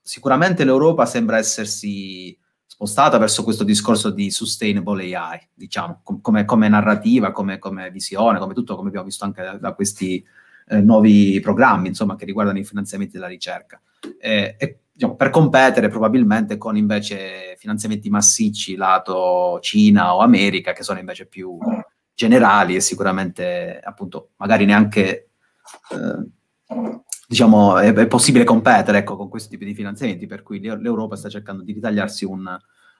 sicuramente l'Europa sembra essersi spostata verso questo discorso di sustainable AI, diciamo, com- come, come, narrativa, come, come, visione, come tutto, come abbiamo visto anche da, da questi eh, nuovi programmi, insomma, che riguardano i finanziamenti della ricerca. Eh, e, diciamo, per competere probabilmente con invece finanziamenti massicci lato Cina o America, che sono invece più generali e sicuramente, appunto, magari neanche... Eh, diciamo, è, è, possibile competere ecco, con questo tipo di finanziamenti, per cui l'Europa sta cercando di ritagliarsi un,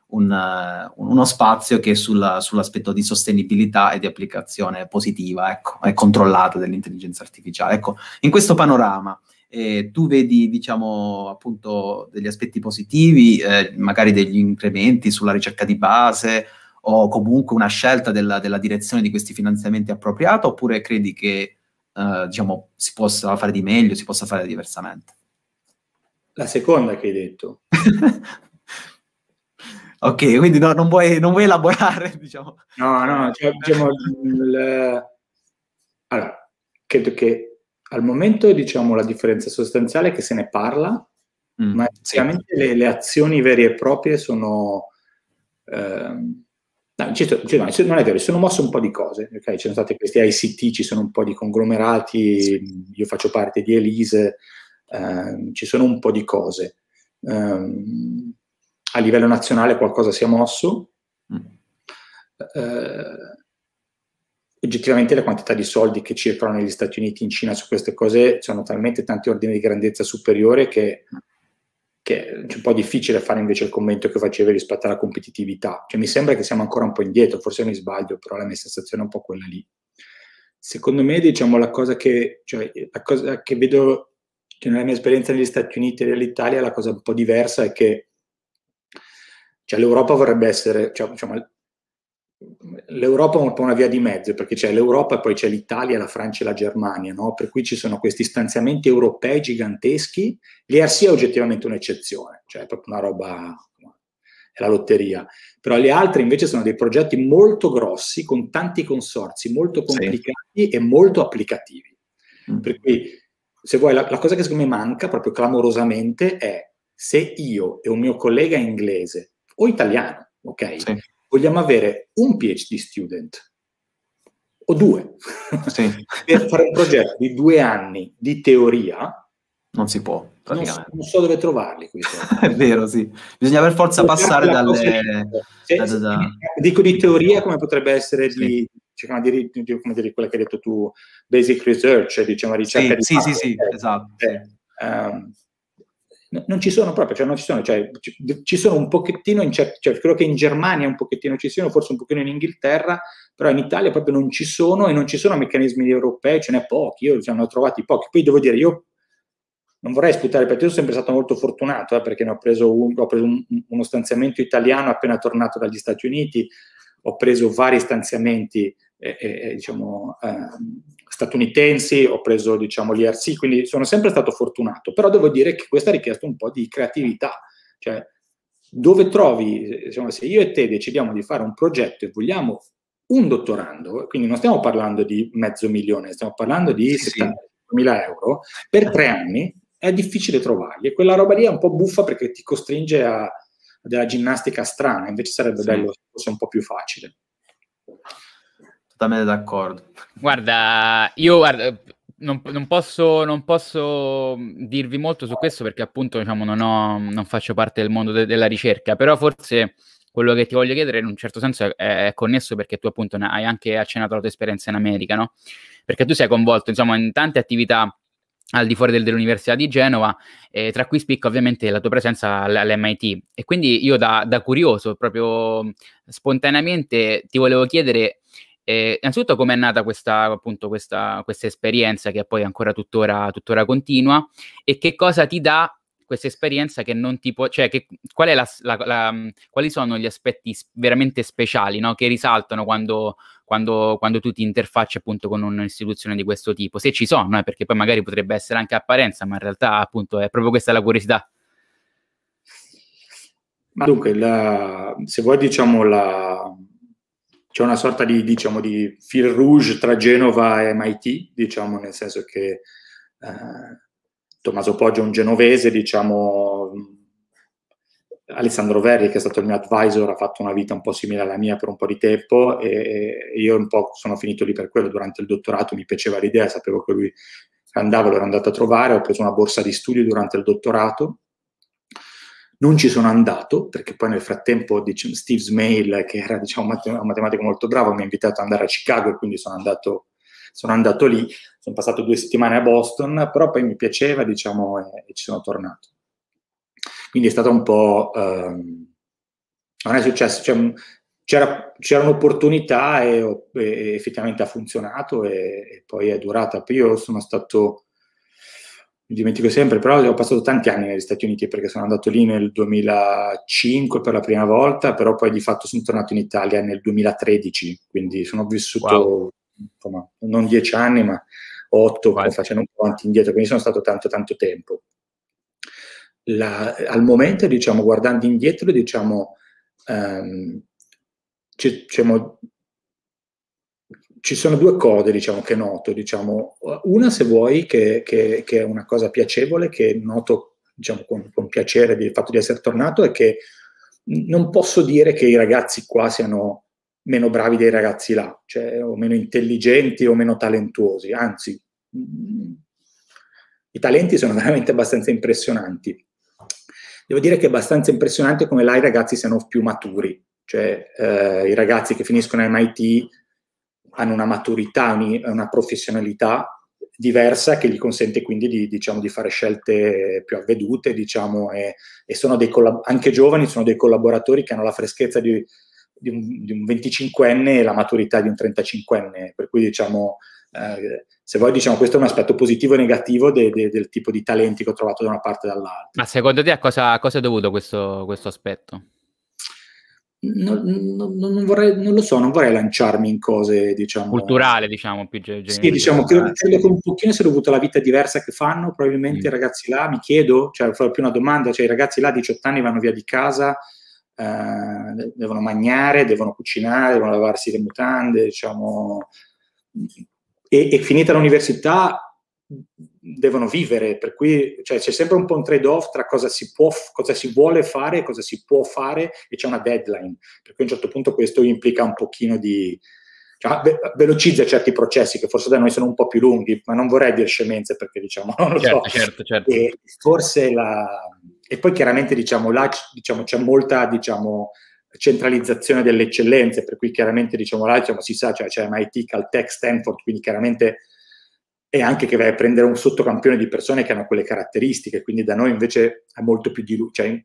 un, uno spazio che sulla, sull'aspetto di sostenibilità e di applicazione positiva ecco, e controllata dell'intelligenza artificiale. Ecco, in questo panorama eh, tu vedi, diciamo, appunto degli aspetti positivi, eh, magari degli incrementi sulla ricerca di base o comunque una scelta della, della direzione di questi finanziamenti appropriata, oppure credi che uh, diciamo, si possa fare di meglio, si possa fare diversamente. La seconda che hai detto. ok, quindi no, non, vuoi, non, vuoi, elaborare, diciamo. No, no, cioè, diciamo, il, allora, credo che al momento, diciamo, la differenza sostanziale è che se ne parla, mm, ma sì. le, le, azioni vere e proprie sono... Eh, No, cioè, non è vero, sono mosse un po' di cose, okay? ci sono stati questi ICT, ci sono un po' di conglomerati, io faccio parte di Elise, eh, ci sono un po' di cose. Um, a livello nazionale qualcosa si è mosso. Mm. Eh, oggettivamente la quantità di soldi che circolano negli Stati Uniti, in Cina su queste cose sono talmente tanti ordini di grandezza superiore che che è un po' difficile fare invece il commento che facevi rispetto alla competitività. Cioè, mi sembra che siamo ancora un po' indietro, forse mi sbaglio, però la mia sensazione è un po' quella lì. Secondo me, diciamo, la cosa che, cioè, la cosa che vedo cioè, nella mia esperienza negli Stati Uniti e nell'Italia, la cosa un po' diversa è che cioè, l'Europa vorrebbe essere, cioè, diciamo, l'Europa è un po' una via di mezzo, perché c'è l'Europa e poi c'è l'Italia, la Francia e la Germania, no? per cui ci sono questi stanziamenti europei giganteschi, l'ERC è oggettivamente un'eccezione, cioè è proprio una roba, è la lotteria, però le altre invece sono dei progetti molto grossi, con tanti consorsi, molto complicati sì. e molto applicativi. Mm. Per cui, se vuoi, la, la cosa che secondo me manca proprio clamorosamente è se io e un mio collega inglese o italiano, ok? Sì vogliamo avere un PhD student o due sì. per fare un progetto di due anni di teoria. Non si può. Non so, non so, dove trovarli. È vero, sì. Bisogna per forza Devo passare dalle... Da, da, da... Dico di teoria come potrebbe essere sì. di, cioè, di, di, come dire, quella che hai detto tu, basic research, diciamo ricerca sì, di... Sì, sì, sì, esatto. Eh, um, non ci sono proprio, cioè non ci sono, cioè, ci sono un pochettino, in cer- cioè, credo che in Germania un pochettino ci siano, forse un pochettino in Inghilterra, però in Italia proprio non ci sono e non ci sono meccanismi europei, ce n'è pochi, io cioè, ne ho trovati pochi. Poi devo dire, io non vorrei sputare perché io sono sempre stato molto fortunato, eh, perché ne ho preso, un, ho preso un, uno stanziamento italiano appena tornato dagli Stati Uniti, ho preso vari stanziamenti, eh, eh, diciamo, ehm, statunitensi, ho preso diciamo l'IRC, quindi sono sempre stato fortunato, però devo dire che questo ha richiesto un po' di creatività, cioè dove trovi, diciamo, se io e te decidiamo di fare un progetto e vogliamo un dottorando, quindi non stiamo parlando di mezzo milione, stiamo parlando di sì, 70.000 euro, per tre anni è difficile trovarli e quella roba lì è un po' buffa perché ti costringe a, della ginnastica strana, invece sarebbe sì. bello se fosse un po' più facile totalmente d'accordo. Guarda, io guarda, non, non, posso, non, posso, dirvi molto su questo perché appunto diciamo, non, ho, non faccio parte del mondo de- della ricerca, però forse quello che ti voglio chiedere in un certo senso è, è connesso perché tu appunto hai anche accennato la tua esperienza in America, no? Perché tu sei coinvolto insomma in tante attività al di fuori del, dell'Università di Genova, eh, tra cui spicca ovviamente la tua presenza all'MIT. E quindi io da, da curioso, proprio spontaneamente, ti volevo chiedere eh, innanzitutto è nata questa, appunto, questa, questa esperienza che poi ancora tuttora, tuttora continua e che cosa ti dà questa esperienza che non ti può, cioè che, qual la, la, la, quali sono gli aspetti veramente speciali no? che risaltano quando, quando, quando, tu ti interfacci appunto con un'istituzione di questo tipo, se ci sono, eh, perché poi magari potrebbe essere anche apparenza, ma in realtà appunto è proprio questa la curiosità. Ma dunque, se vuoi diciamo la, c'è una sorta di, diciamo, di fil rouge tra Genova e MIT, diciamo, nel senso che eh, Tommaso Poggio è un genovese, diciamo, Alessandro Verri, che è stato il mio advisor, ha fatto una vita un po' simile alla mia per un po' di tempo e io un po' sono finito lì per quello. Durante il dottorato mi piaceva l'idea, sapevo che lui andava, l'ero andato a trovare, ho preso una borsa di studio durante il dottorato. Non ci sono andato perché poi nel frattempo diciamo, Steve Smail, che era diciamo, un matematico molto bravo, mi ha invitato ad andare a Chicago e quindi sono andato, sono andato lì. Sono passato due settimane a Boston, però poi mi piaceva diciamo, e, e ci sono tornato. Quindi è stato un po'... Ehm, non è successo, cioè, c'era, c'era, un'opportunità e, e, effettivamente ha funzionato e, e, poi è durata. Io sono stato, mi dimentico sempre, però ho passato tanti anni negli Stati Uniti perché sono andato lì nel 2005 per la prima volta, però poi di fatto sono tornato in Italia nel 2013, quindi sono vissuto wow. insomma, non dieci anni ma otto, wow. facendo un po' avanti e indietro, quindi sono stato tanto tanto tempo la, al momento, diciamo, guardando indietro, diciamo, ci, diciamo, ci sono due cose diciamo, che noto. Diciamo. Una, se vuoi, che, che, che, è una cosa piacevole, che noto diciamo, con, con piacere del fatto di essere tornato, è che non posso dire che i ragazzi qua siano meno bravi dei ragazzi là, cioè, o meno intelligenti o meno talentuosi, anzi, i talenti sono veramente abbastanza impressionanti. Devo dire che è abbastanza impressionante come là i ragazzi siano più maturi, cioè eh, i ragazzi che finiscono MIT hanno una maturità, una professionalità diversa che gli consente quindi di, diciamo, di fare scelte più avvedute, diciamo, e, e sono dei collab- anche giovani, sono dei collaboratori che hanno la freschezza di, di, un, di un 25enne e la maturità di un 35enne, per cui diciamo eh, se vuoi diciamo questo è un aspetto positivo e negativo de, de, del tipo di talenti che ho trovato da una parte e dall'altra. Ma secondo te a cosa, a cosa è dovuto questo, questo aspetto? Non, non, non, vorrei, non, lo so, non vorrei lanciarmi in cose, diciamo... Culturale, diciamo, più generale. Sì, diciamo, credo, credo, che un pochino sia dovuto alla vita diversa che fanno, probabilmente mm. i ragazzi là, mi chiedo, cioè, farò più una domanda, cioè i ragazzi là a 18 anni vanno via di casa, eh, devono mangiare, devono cucinare, devono lavarsi le mutande, diciamo e, e finita l'università devono vivere, per cui cioè, c'è sempre un po' un trade-off tra cosa si, può, cosa si vuole fare e cosa si può fare e c'è una deadline, per cui a un certo punto questo implica un pochino di... Cioè, ve- velocizza certi processi che forse da noi sono un po' più lunghi, ma non vorrei dire scemenze perché diciamo, non lo certo, so. Certo, certo. E forse la... E poi chiaramente diciamo là diciamo, c'è molta diciamo, centralizzazione delle eccellenze, per cui chiaramente diciamo là diciamo, si sa, cioè, c'è MIT, Caltech, Stanford, quindi chiaramente è anche che vai a prendere un sottocampione di persone che hanno quelle caratteristiche, quindi da noi invece è molto più di cioè in,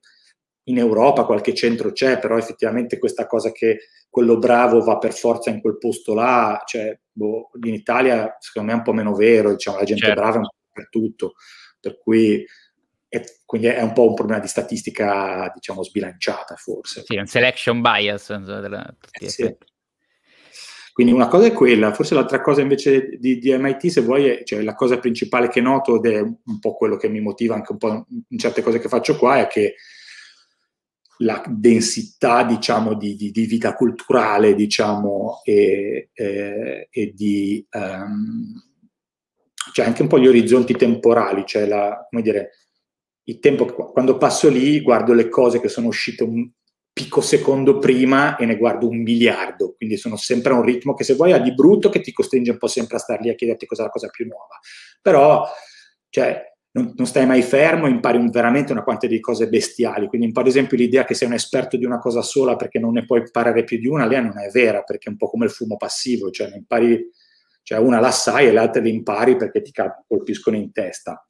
in Europa qualche centro c'è, però effettivamente questa cosa che quello bravo va per forza in quel posto là, cioè boh, in Italia secondo me è un po' meno vero, diciamo la gente certo. brava è un po' per tutto, per cui e quindi è un po' un problema di statistica, diciamo, sbilanciata forse. Sì, un selection bias. Della, eh, sì. Quindi una cosa è quella, forse l'altra cosa invece di, di MIT, se vuoi, è, cioè la cosa principale che noto, ed è un po' quello che mi motiva anche un po' in certe cose che faccio qua, è che la densità, diciamo, di, di, di vita culturale, diciamo, e, e, e di... Um, cioè anche un po' gli orizzonti temporali, cioè la, come dire, il tempo quando passo lì guardo le cose che sono uscite un picco secondo prima e ne guardo un miliardo, quindi sono sempre a un ritmo che se vuoi ha di brutto che ti costringe un po' sempre a star lì a chiederti cosa è la cosa più nuova. Però, cioè, non, non, stai mai fermo, impari un, veramente una quantità di cose bestiali. Quindi, impari, ad esempio, l'idea che sei un esperto di una cosa sola perché non ne puoi imparare più di una, lei non è vera, perché è un po' come il fumo passivo, cioè, ne impari, cioè una la sai e le altre le impari perché ti colpiscono in testa.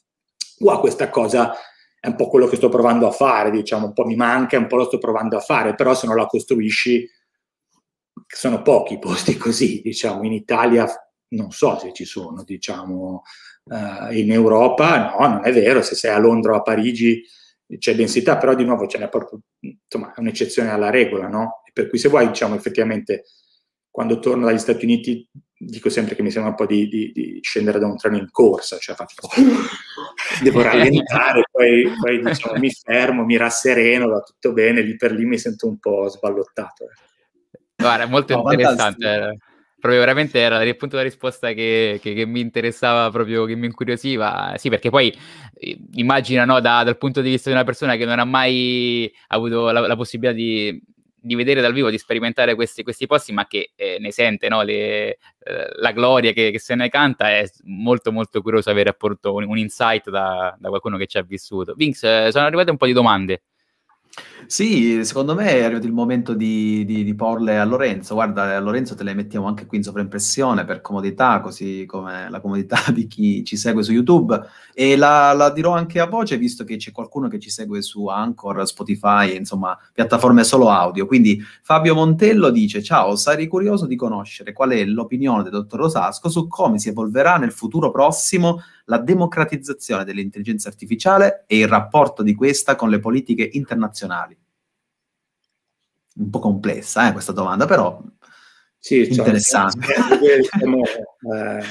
Qua questa cosa è un po' quello che sto provando a fare, diciamo, un po' mi manca, un po' lo sto provando a fare, però se non la costruisci, sono pochi posti così, diciamo, in Italia non so se ci sono, diciamo, uh, in Europa no, non è vero, se sei a Londra o a Parigi c'è densità, però di nuovo ce n'è proprio, insomma, è un'eccezione alla regola, no? per cui se vuoi, diciamo, effettivamente, quando torno dagli Stati Uniti dico sempre che mi sembra un po' di, di, di scendere da un treno in corsa, cioè faccio, devo rallentare, poi, poi diciamo, mi fermo, mi rassereno, va tutto bene, lì per lì mi sento un po' sballottato. Eh. Guarda, è molto no, interessante. proprio veramente era il punto della risposta che, che, che, mi interessava proprio, che mi incuriosiva. Sì, perché poi eh, immagina no, da, dal punto di vista di una persona che non ha mai avuto la, la possibilità di, di, vedere dal vivo, di sperimentare questi, questi posti, ma che eh, ne sente no, le, eh, la gloria che, che, se ne canta, è molto molto curioso avere appunto un, un insight da, da, qualcuno che ci ha vissuto. Vinx, eh, sono arrivate un po' di domande. Sì, secondo me è arrivato il momento di, di, di porle a Lorenzo. Guarda, a Lorenzo te le mettiamo anche qui in sovraimpressione per comodità, così come la comodità di chi ci segue su YouTube. E la, la dirò anche a voce, visto che c'è qualcuno che ci segue su Anchor, Spotify, insomma, piattaforme solo audio. Quindi Fabio Montello dice: Ciao, sarei curioso di conoscere qual è l'opinione del dottor Rosasco su come si evolverà nel futuro prossimo la democratizzazione dell'intelligenza artificiale e il rapporto di questa con le politiche internazionali. Un po' complessa eh, questa domanda, però sì, cioè, interessante. Cioè, diciamo, eh,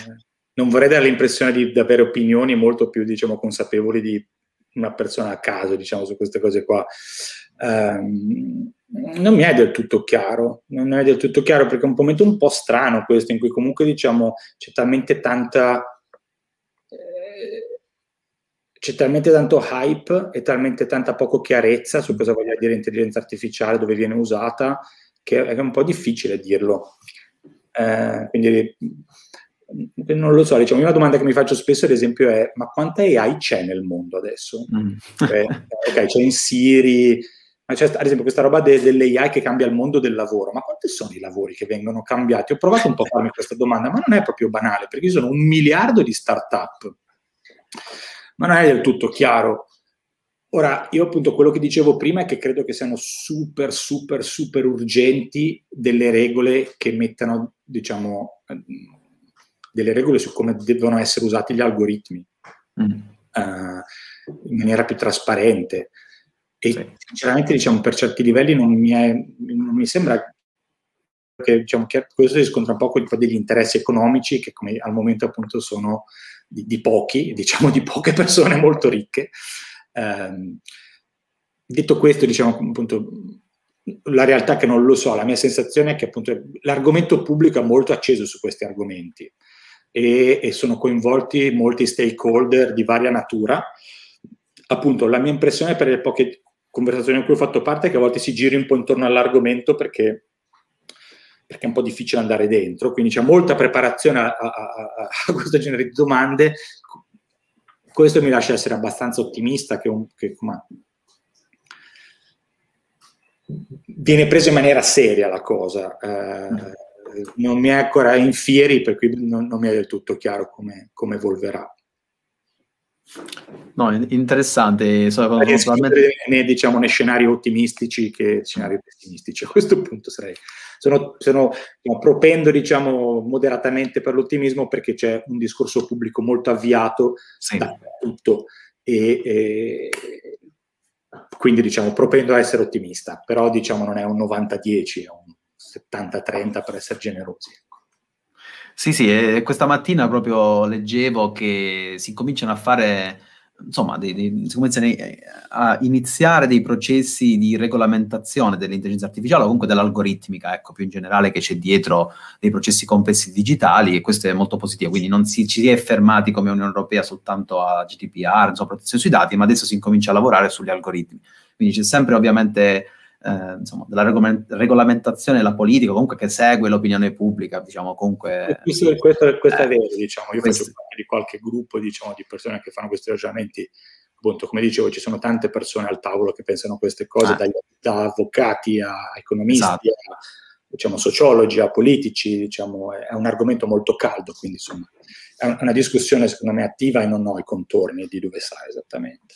non vorrei dare l'impressione di, di, avere opinioni molto più diciamo, consapevoli di una persona a caso diciamo, su queste cose qua. Um, non mi è del tutto chiaro, non è del tutto chiaro perché è un momento un po' strano questo in cui comunque diciamo c'è talmente tanta c'è talmente tanto hype e talmente tanta poco chiarezza su cosa voglia dire intelligenza artificiale, dove viene usata, che è un po' difficile dirlo. Eh, quindi non lo so, diciamo, una domanda che mi faccio spesso ad esempio è ma quanta AI c'è nel mondo adesso? Mm. Cioè, ok, c'è in Siri, ma c'è ad esempio questa roba de- dell'AI che cambia il mondo del lavoro, ma quanti sono i lavori che vengono cambiati? Ho provato un po' a farmi questa domanda, ma non è proprio banale, perché ci sono un miliardo di start-up ma non è del tutto chiaro. Ora, io appunto quello che dicevo prima è che credo che siano super, super, super urgenti delle regole che mettano, diciamo, delle regole su come devono essere usati gli algoritmi mm. uh, in maniera più trasparente. E sì. sinceramente, diciamo, per certi livelli non mi, è, non mi sembra che, diciamo, che questo si scontra un po' con degli interessi economici che come al momento appunto sono di, di pochi, diciamo di poche persone molto ricche. Eh, detto questo, diciamo appunto, la realtà che non lo so, la mia sensazione è che appunto l'argomento pubblico è molto acceso su questi argomenti e, e sono coinvolti molti stakeholder di varia natura. Appunto, la mia impressione per le poche conversazioni in cui ho fatto parte è che a volte si giri un po' intorno all'argomento perché perché è un po' difficile andare dentro, quindi c'è molta preparazione a, a, a, a questo genere di domande. Questo mi lascia essere abbastanza ottimista che, un, che ma, viene presa in maniera seria la cosa. Eh, non mi è ancora in fieri, per cui non, non mi è del tutto chiaro come, come evolverà. No, interessante. Sono totalmente... né, diciamo, né scenari ottimistici che scenari pessimistici. A questo punto sarei sono, sono no, propendo diciamo moderatamente per l'ottimismo perché c'è un discorso pubblico molto avviato sì. da tutto e, e, quindi diciamo propendo a essere ottimista, però diciamo non è un 90-10, è un 70-30 per essere generosi. Ecco. Sì, sì, questa mattina proprio leggevo che si cominciano a fare insomma, dei, dei, si cominciano a iniziare dei processi di regolamentazione dell'intelligenza artificiale o comunque dell'algoritmica, ecco, più in generale, che c'è dietro dei processi complessi digitali e questo è molto positivo. Quindi non si, ci si è fermati come Unione Europea soltanto a GDPR, insomma, protezione sui dati, ma adesso si incomincia a lavorare sugli algoritmi. Quindi c'è sempre ovviamente eh, insomma, della regolamentazione della politica, comunque che segue l'opinione pubblica, diciamo, comunque... Questo, questo, questo eh, è vero, diciamo, io questo... faccio parte di qualche gruppo, diciamo, di persone che fanno questi ragionamenti, appunto, come dicevo, ci sono tante persone al tavolo che pensano queste cose, ah. dagli, da avvocati a economisti, esatto. a diciamo, sociologi, a politici, diciamo, è un argomento molto caldo, quindi insomma è una discussione secondo me attiva e non ho i contorni di dove sta esattamente.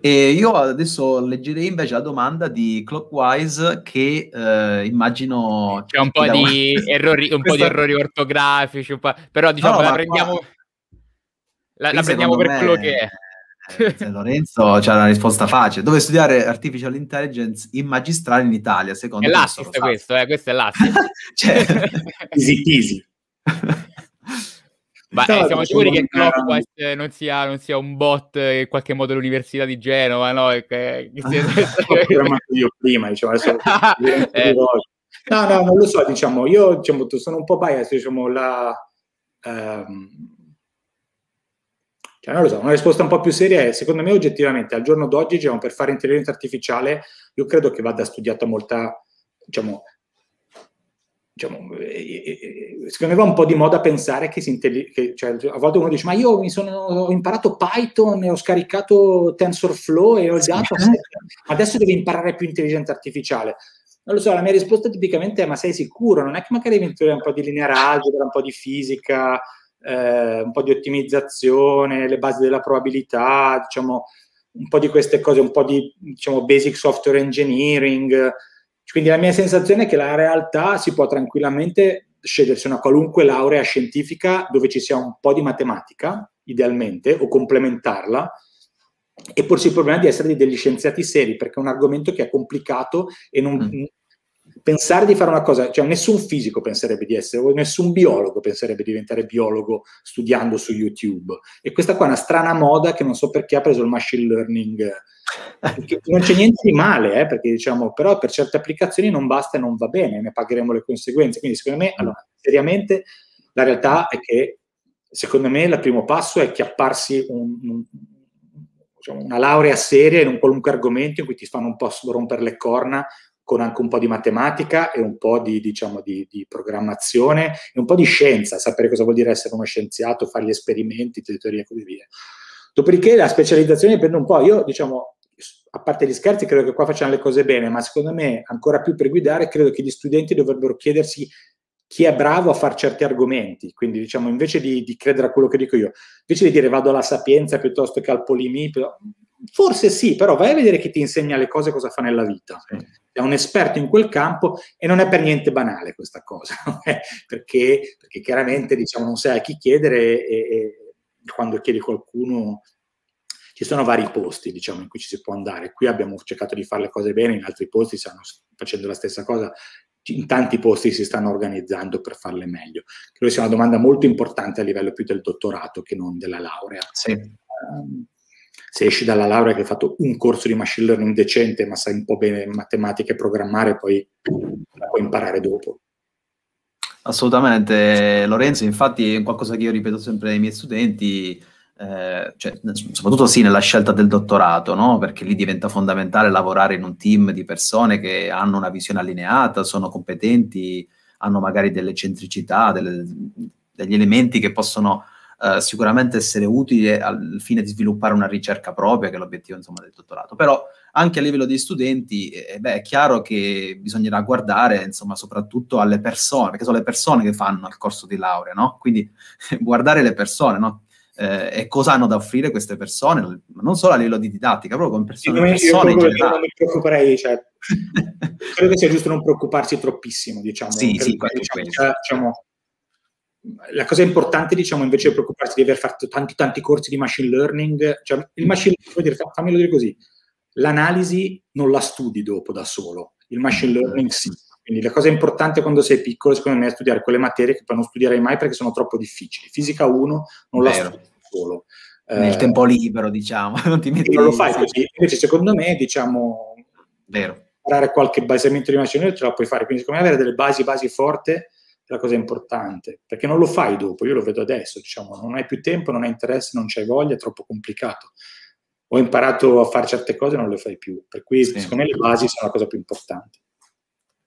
E io adesso leggerei invece la domanda di Clockwise che eh, immagino... C'è un po' di errori, un po' di errori ortografici, però diciamo no, no, la prendiamo, qua... la, la prendiamo per quello che è. Eh, Lorenzo c'ha una risposta facile. Dove studiare artificial intelligence in magistrale in Italia? Secondo è l'assist questo, eh, questo è l'assist. cioè, easy peasy. Ma eh, siamo sicuri che Clockwise non sia, non sia, un bot in qualche modo l'Università di Genova, no? Che, che sia... io prima, diciamo, adesso eh. No, no, non lo so, diciamo, io diciamo, sono un po' biased, diciamo, la... Um, cioè, non lo so, una risposta un po' più seria è, secondo me, oggettivamente, al giorno d'oggi, diciamo, per fare intelligenza artificiale, io credo che vada studiata molta, diciamo, diciamo, eh, eh, secondo me va un po' di moda pensare che, si intelli- che cioè, a volte uno dice ma io mi sono, ho imparato Python e ho scaricato TensorFlow e ho dato adesso devi imparare più intelligenza artificiale non lo so, la mia risposta tipicamente è ma sei sicuro? Non è che magari devi un po' di lineare algebra, un po' di fisica, eh, un po' di ottimizzazione, le basi della probabilità, diciamo un po' di queste cose, un po' di diciamo, basic software engineering, quindi la mia sensazione è che la realtà si può tranquillamente scegliersi una qualunque laurea scientifica dove ci sia un po' di matematica, idealmente, o complementarla, e porsi il problema di essere degli scienziati seri, perché è un argomento che è complicato e non, mm. Pensare di fare una cosa, cioè nessun fisico penserebbe di essere, o nessun biologo penserebbe di diventare biologo studiando su YouTube. E questa qua è una strana moda che non so perché ha preso il machine learning non c'è niente di male, eh, perché diciamo, però per certe applicazioni non basta e non va bene, ne pagheremo le conseguenze. Quindi secondo me, allora, seriamente, la realtà è che secondo me il primo passo è chiapparsi un, un, diciamo, una laurea seria in un qualunque argomento in cui ti fanno un po' rompere le corna con anche un po' di matematica e un po' di, diciamo, di, di, programmazione e un po' di scienza, sapere cosa vuol dire essere uno scienziato, fare gli esperimenti, teoria e così via. Dopodiché la specializzazione dipende un po', io diciamo, a parte gli scherzi, credo che qua facciano le cose bene, ma secondo me, ancora più per guidare, credo che gli studenti dovrebbero chiedersi chi è bravo a fare certi argomenti. Quindi, diciamo, invece di, di credere a quello che dico io, invece di dire vado alla sapienza piuttosto che al polimi, forse sì, però vai a vedere chi ti insegna le cose, cosa fa nella vita. È un esperto in quel campo e non è per niente banale questa cosa, perché, perché, chiaramente diciamo, non sai a chi chiedere e, e quando chiedi qualcuno ci sono vari posti diciamo, in cui ci si può andare. Qui abbiamo cercato di fare le cose bene, in altri posti stanno facendo la stessa cosa, in tanti posti si stanno organizzando per farle meglio. Credo sia una domanda molto importante a livello più del dottorato che non della laurea. Sì. Um, se esci dalla laurea che hai fatto un corso di machine learning decente, ma sai un po' bene matematica e programmare, poi la puoi imparare dopo. Assolutamente, Lorenzo, infatti è qualcosa che io ripeto sempre ai miei studenti, eh, cioè, soprattutto sì nella scelta del dottorato, no? perché lì diventa fondamentale lavorare in un team di persone che hanno una visione allineata, sono competenti, hanno magari delle centricità, delle, degli elementi che possono eh, sicuramente essere utili al fine di sviluppare una ricerca propria, che è l'obiettivo insomma, del dottorato. Però anche a livello di studenti, eh, beh, è chiaro che bisognerà guardare insomma, soprattutto alle persone, perché sono le persone che fanno il corso di laurea, no? Quindi guardare le persone, no? Eh, e cosa hanno da offrire queste persone, non solo a livello di didattica, proprio come persone, io, persone io, io non mi preoccuperei, cioè, credo che sia giusto non preoccuparsi troppissimo, diciamo. Sì, sì, diciamo, cioè, diciamo, la cosa importante, diciamo, invece di preoccuparsi di aver fatto tanti, tanti corsi di machine learning, cioè il machine learning, fammelo dire così, l'analisi non la studi dopo da solo, il machine learning sì. Quindi la cosa importante quando sei piccolo, secondo me, è studiare quelle materie che poi non studierai mai perché sono troppo difficili. Fisica 1 non Vero. la studi solo. Nel eh, tempo libero, diciamo. non ti metti non lo fai così. Invece, secondo me, diciamo, Vero. imparare qualche basamento di machine learning ce la puoi fare. Quindi, secondo me, avere delle basi, basi forti la cosa importante, perché non lo fai dopo, io lo vedo adesso, diciamo, non hai più tempo, non hai interesse, non c'hai voglia, è troppo complicato. Ho imparato a fare certe cose e non le fai più, per cui sì. secondo me le basi sono la cosa più importante.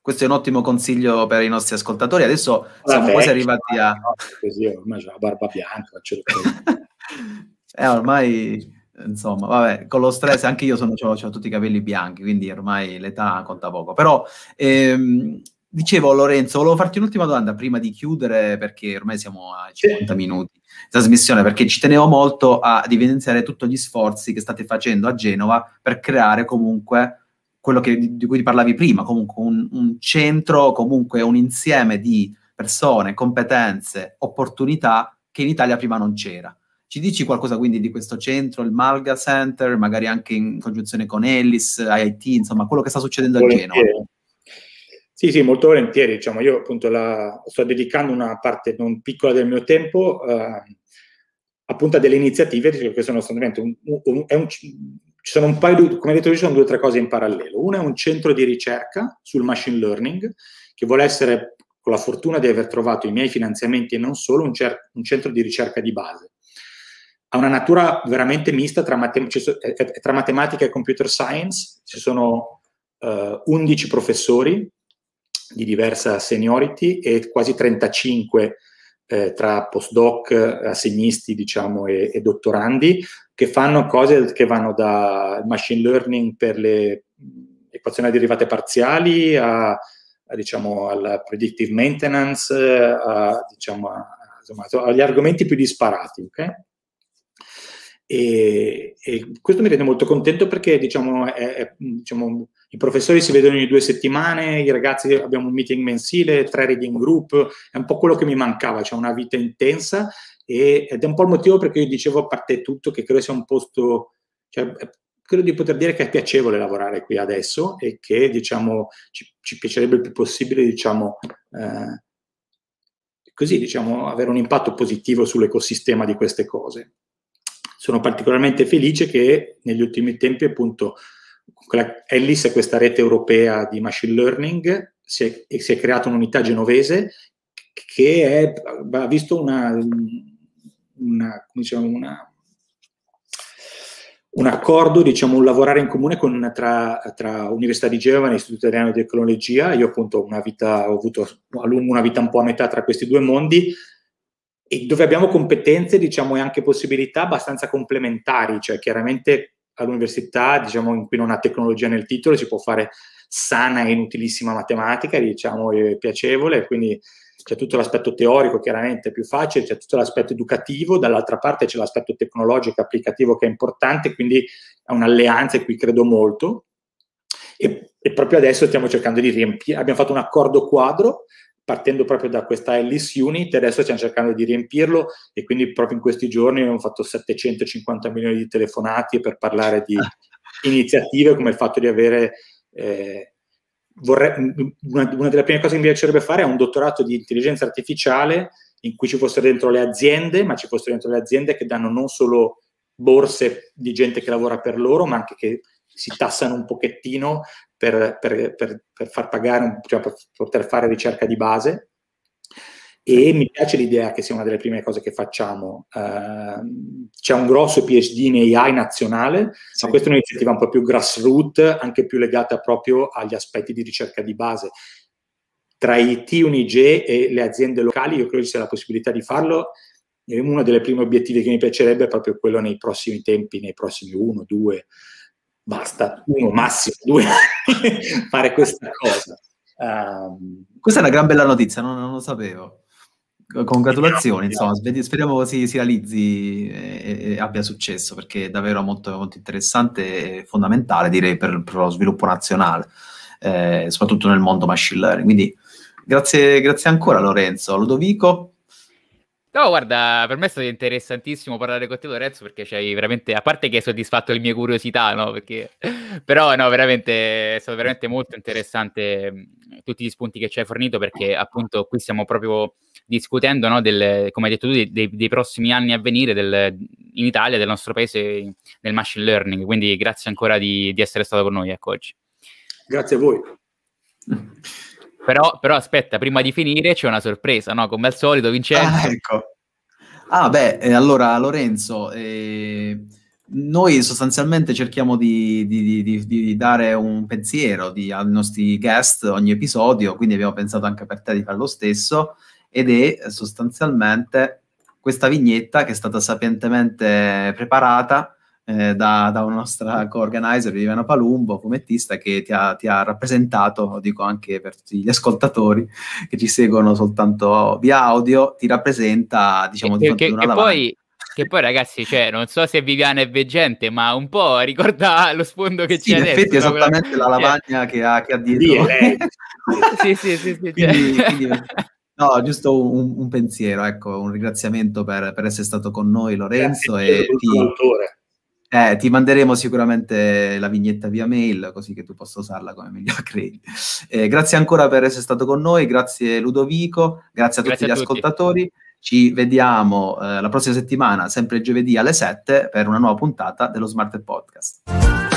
Questo è un ottimo consiglio per i nostri ascoltatori. Adesso siamo Vabbè, quasi arrivati a... No, così, ormai ho la barba bianca, faccio eh, ormai insomma, vabbè, con lo stress anche io sono, ho, ho, tutti i capelli bianchi, quindi ormai l'età conta poco. Però ehm, Dicevo Lorenzo, volevo farti un'ultima domanda prima di chiudere perché ormai siamo a 50 minuti di trasmissione, perché ci tenevo molto ad evidenziare tutti gli sforzi che state facendo a Genova per creare comunque quello che, di, di, cui parlavi prima, comunque un, un, centro, comunque un insieme di persone, competenze, opportunità che in Italia prima non c'era. Ci dici qualcosa quindi di questo centro, il Malga Center, magari anche in congiunzione con Ellis, IIT, insomma, quello che sta succedendo a Genova? Sì, sì, molto volentieri. Diciamo, io appunto la, sto dedicando una parte non piccola del mio tempo eh, appunto a delle iniziative che sono sostanzialmente un, un, un, ci sono un paio di, come detto, ci sono due o tre cose in parallelo. Una è un centro di ricerca sul machine learning che vuole essere, con la fortuna di aver trovato i miei finanziamenti e non solo, un, cer- un centro di ricerca di base. Ha una natura veramente mista tra, matem- tra matematica e computer science. Ci sono uh, eh, 11 professori di diversa seniority e quasi 35 eh, tra postdoc, assegnisti diciamo, e, e, dottorandi che fanno cose che vanno da machine learning per le equazioni a derivate parziali a, a, diciamo, alla predictive maintenance, a, diciamo, a, insomma, agli argomenti più disparati. Okay? E, e, questo mi rende molto contento perché diciamo, è, è, diciamo, i professori si vedono ogni due settimane, i ragazzi abbiamo un meeting mensile, tre reading group, è un po' quello che mi mancava, cioè una vita intensa e, ed è un po' il motivo perché io dicevo a parte tutto che credo sia un posto, cioè, credo di poter dire che è piacevole lavorare qui adesso e che diciamo, ci, ci piacerebbe il più possibile diciamo, eh, così, diciamo, avere un impatto positivo sull'ecosistema di queste cose sono particolarmente felice che negli ultimi tempi appunto Ellis è questa rete europea di machine learning si è, si è creata un'unità genovese che è, ha visto una, una, diciamo, una, un accordo, diciamo, un lavorare in comune con, tra, tra, Università di Genova e Istituto Italiano di Tecnologia. Io appunto vita, ho avuto a lungo una vita un po' a metà tra questi due mondi e dove abbiamo competenze, diciamo, e anche possibilità abbastanza complementari, cioè chiaramente all'università, diciamo, in cui non ha tecnologia nel titolo, si può fare sana e inutilissima matematica, diciamo, e piacevole, quindi c'è tutto l'aspetto teorico chiaramente più facile, c'è tutto l'aspetto educativo, dall'altra parte c'è l'aspetto tecnologico applicativo che è importante, quindi è un'alleanza in cui credo molto. E, e proprio adesso stiamo cercando di riempire, abbiamo fatto un accordo quadro partendo proprio da questa Ellis Unit, adesso stiamo cercando di riempirlo e quindi proprio in questi giorni abbiamo fatto 750 milioni di telefonati per parlare di iniziative come il fatto di avere... Eh, vorrei, una, una, delle prime cose che mi piacerebbe fare è un dottorato di intelligenza artificiale in cui ci fossero dentro le aziende, ma ci fossero dentro le aziende che danno non solo borse di gente che lavora per loro, ma anche che si tassano un pochettino per, per, per, per far pagare, cioè per poter fare ricerca di base. E mi piace l'idea che sia una delle prime cose che facciamo. Uh, c'è un grosso PhD in AI nazionale, sì. ma questa è un'iniziativa un po' più grassroots, anche più legata proprio agli aspetti di ricerca di base. Tra IT, UNIG e le aziende locali, io credo ci sia la possibilità di farlo. E uno dei primi obiettivi che mi piacerebbe è proprio quello nei prossimi tempi, nei prossimi uno, due, basta uno, massimo due fare questa cosa. Um, questa è una gran bella notizia, non, non lo sapevo. Congratulazioni, insomma, speriamo si, si realizzi e, e, abbia successo perché è davvero molto, molto interessante e fondamentale, direi, per, per lo sviluppo nazionale, eh, soprattutto nel mondo machine learning. Quindi grazie, grazie ancora Lorenzo. Ludovico? No, guarda, per me è stato interessantissimo parlare con te, Lorenzo, perché c'hai veramente, a parte che hai soddisfatto le mie curiosità, no? Perché, però, no, veramente, è stato veramente molto interessante tutti gli spunti che ci hai fornito, perché appunto qui stiamo proprio discutendo, no, del, come hai detto tu, dei, dei prossimi anni a venire del, in Italia, del nostro paese, nel machine learning. Quindi grazie ancora di, di essere stato con noi, ecco, oggi. Grazie a voi. Però, però, aspetta, prima di finire c'è una sorpresa, no? Come al solito, Vincenzo. Ah, ecco. Ah, beh, eh, allora Lorenzo, eh, noi sostanzialmente cerchiamo di, di, di, di dare un pensiero ai nostri guest ogni episodio, quindi abbiamo pensato anche per te di fare lo stesso, ed è sostanzialmente questa vignetta che è stata sapientemente preparata eh, da, da, una nostra co-organizer, Viviana Palumbo, fumettista, che ti ha, ti ha, rappresentato, lo dico anche per tutti gli ascoltatori che ci seguono soltanto via audio, ti rappresenta, diciamo, di fronte che, una che poi, che poi ragazzi, cioè, non so se Viviana è veggente, ma un po' ricorda lo sfondo che sì, c'è in adesso. effetti esattamente no? la lavagna cioè... che, ha, che ha dietro. sì, sì, sì, sì. quindi, cioè. quindi, No, giusto un, un, pensiero, ecco, un ringraziamento per, per, essere stato con noi Lorenzo Grazie, e ti, eh, ti manderemo sicuramente la vignetta via mail, così che tu possa usarla come miglior credi. Eh, grazie ancora per essere stato con noi, grazie Ludovico, grazie a grazie tutti a gli tutti. ascoltatori Ci vediamo eh, la prossima settimana, sempre giovedì alle 7, per una nuova puntata dello Smart Podcast.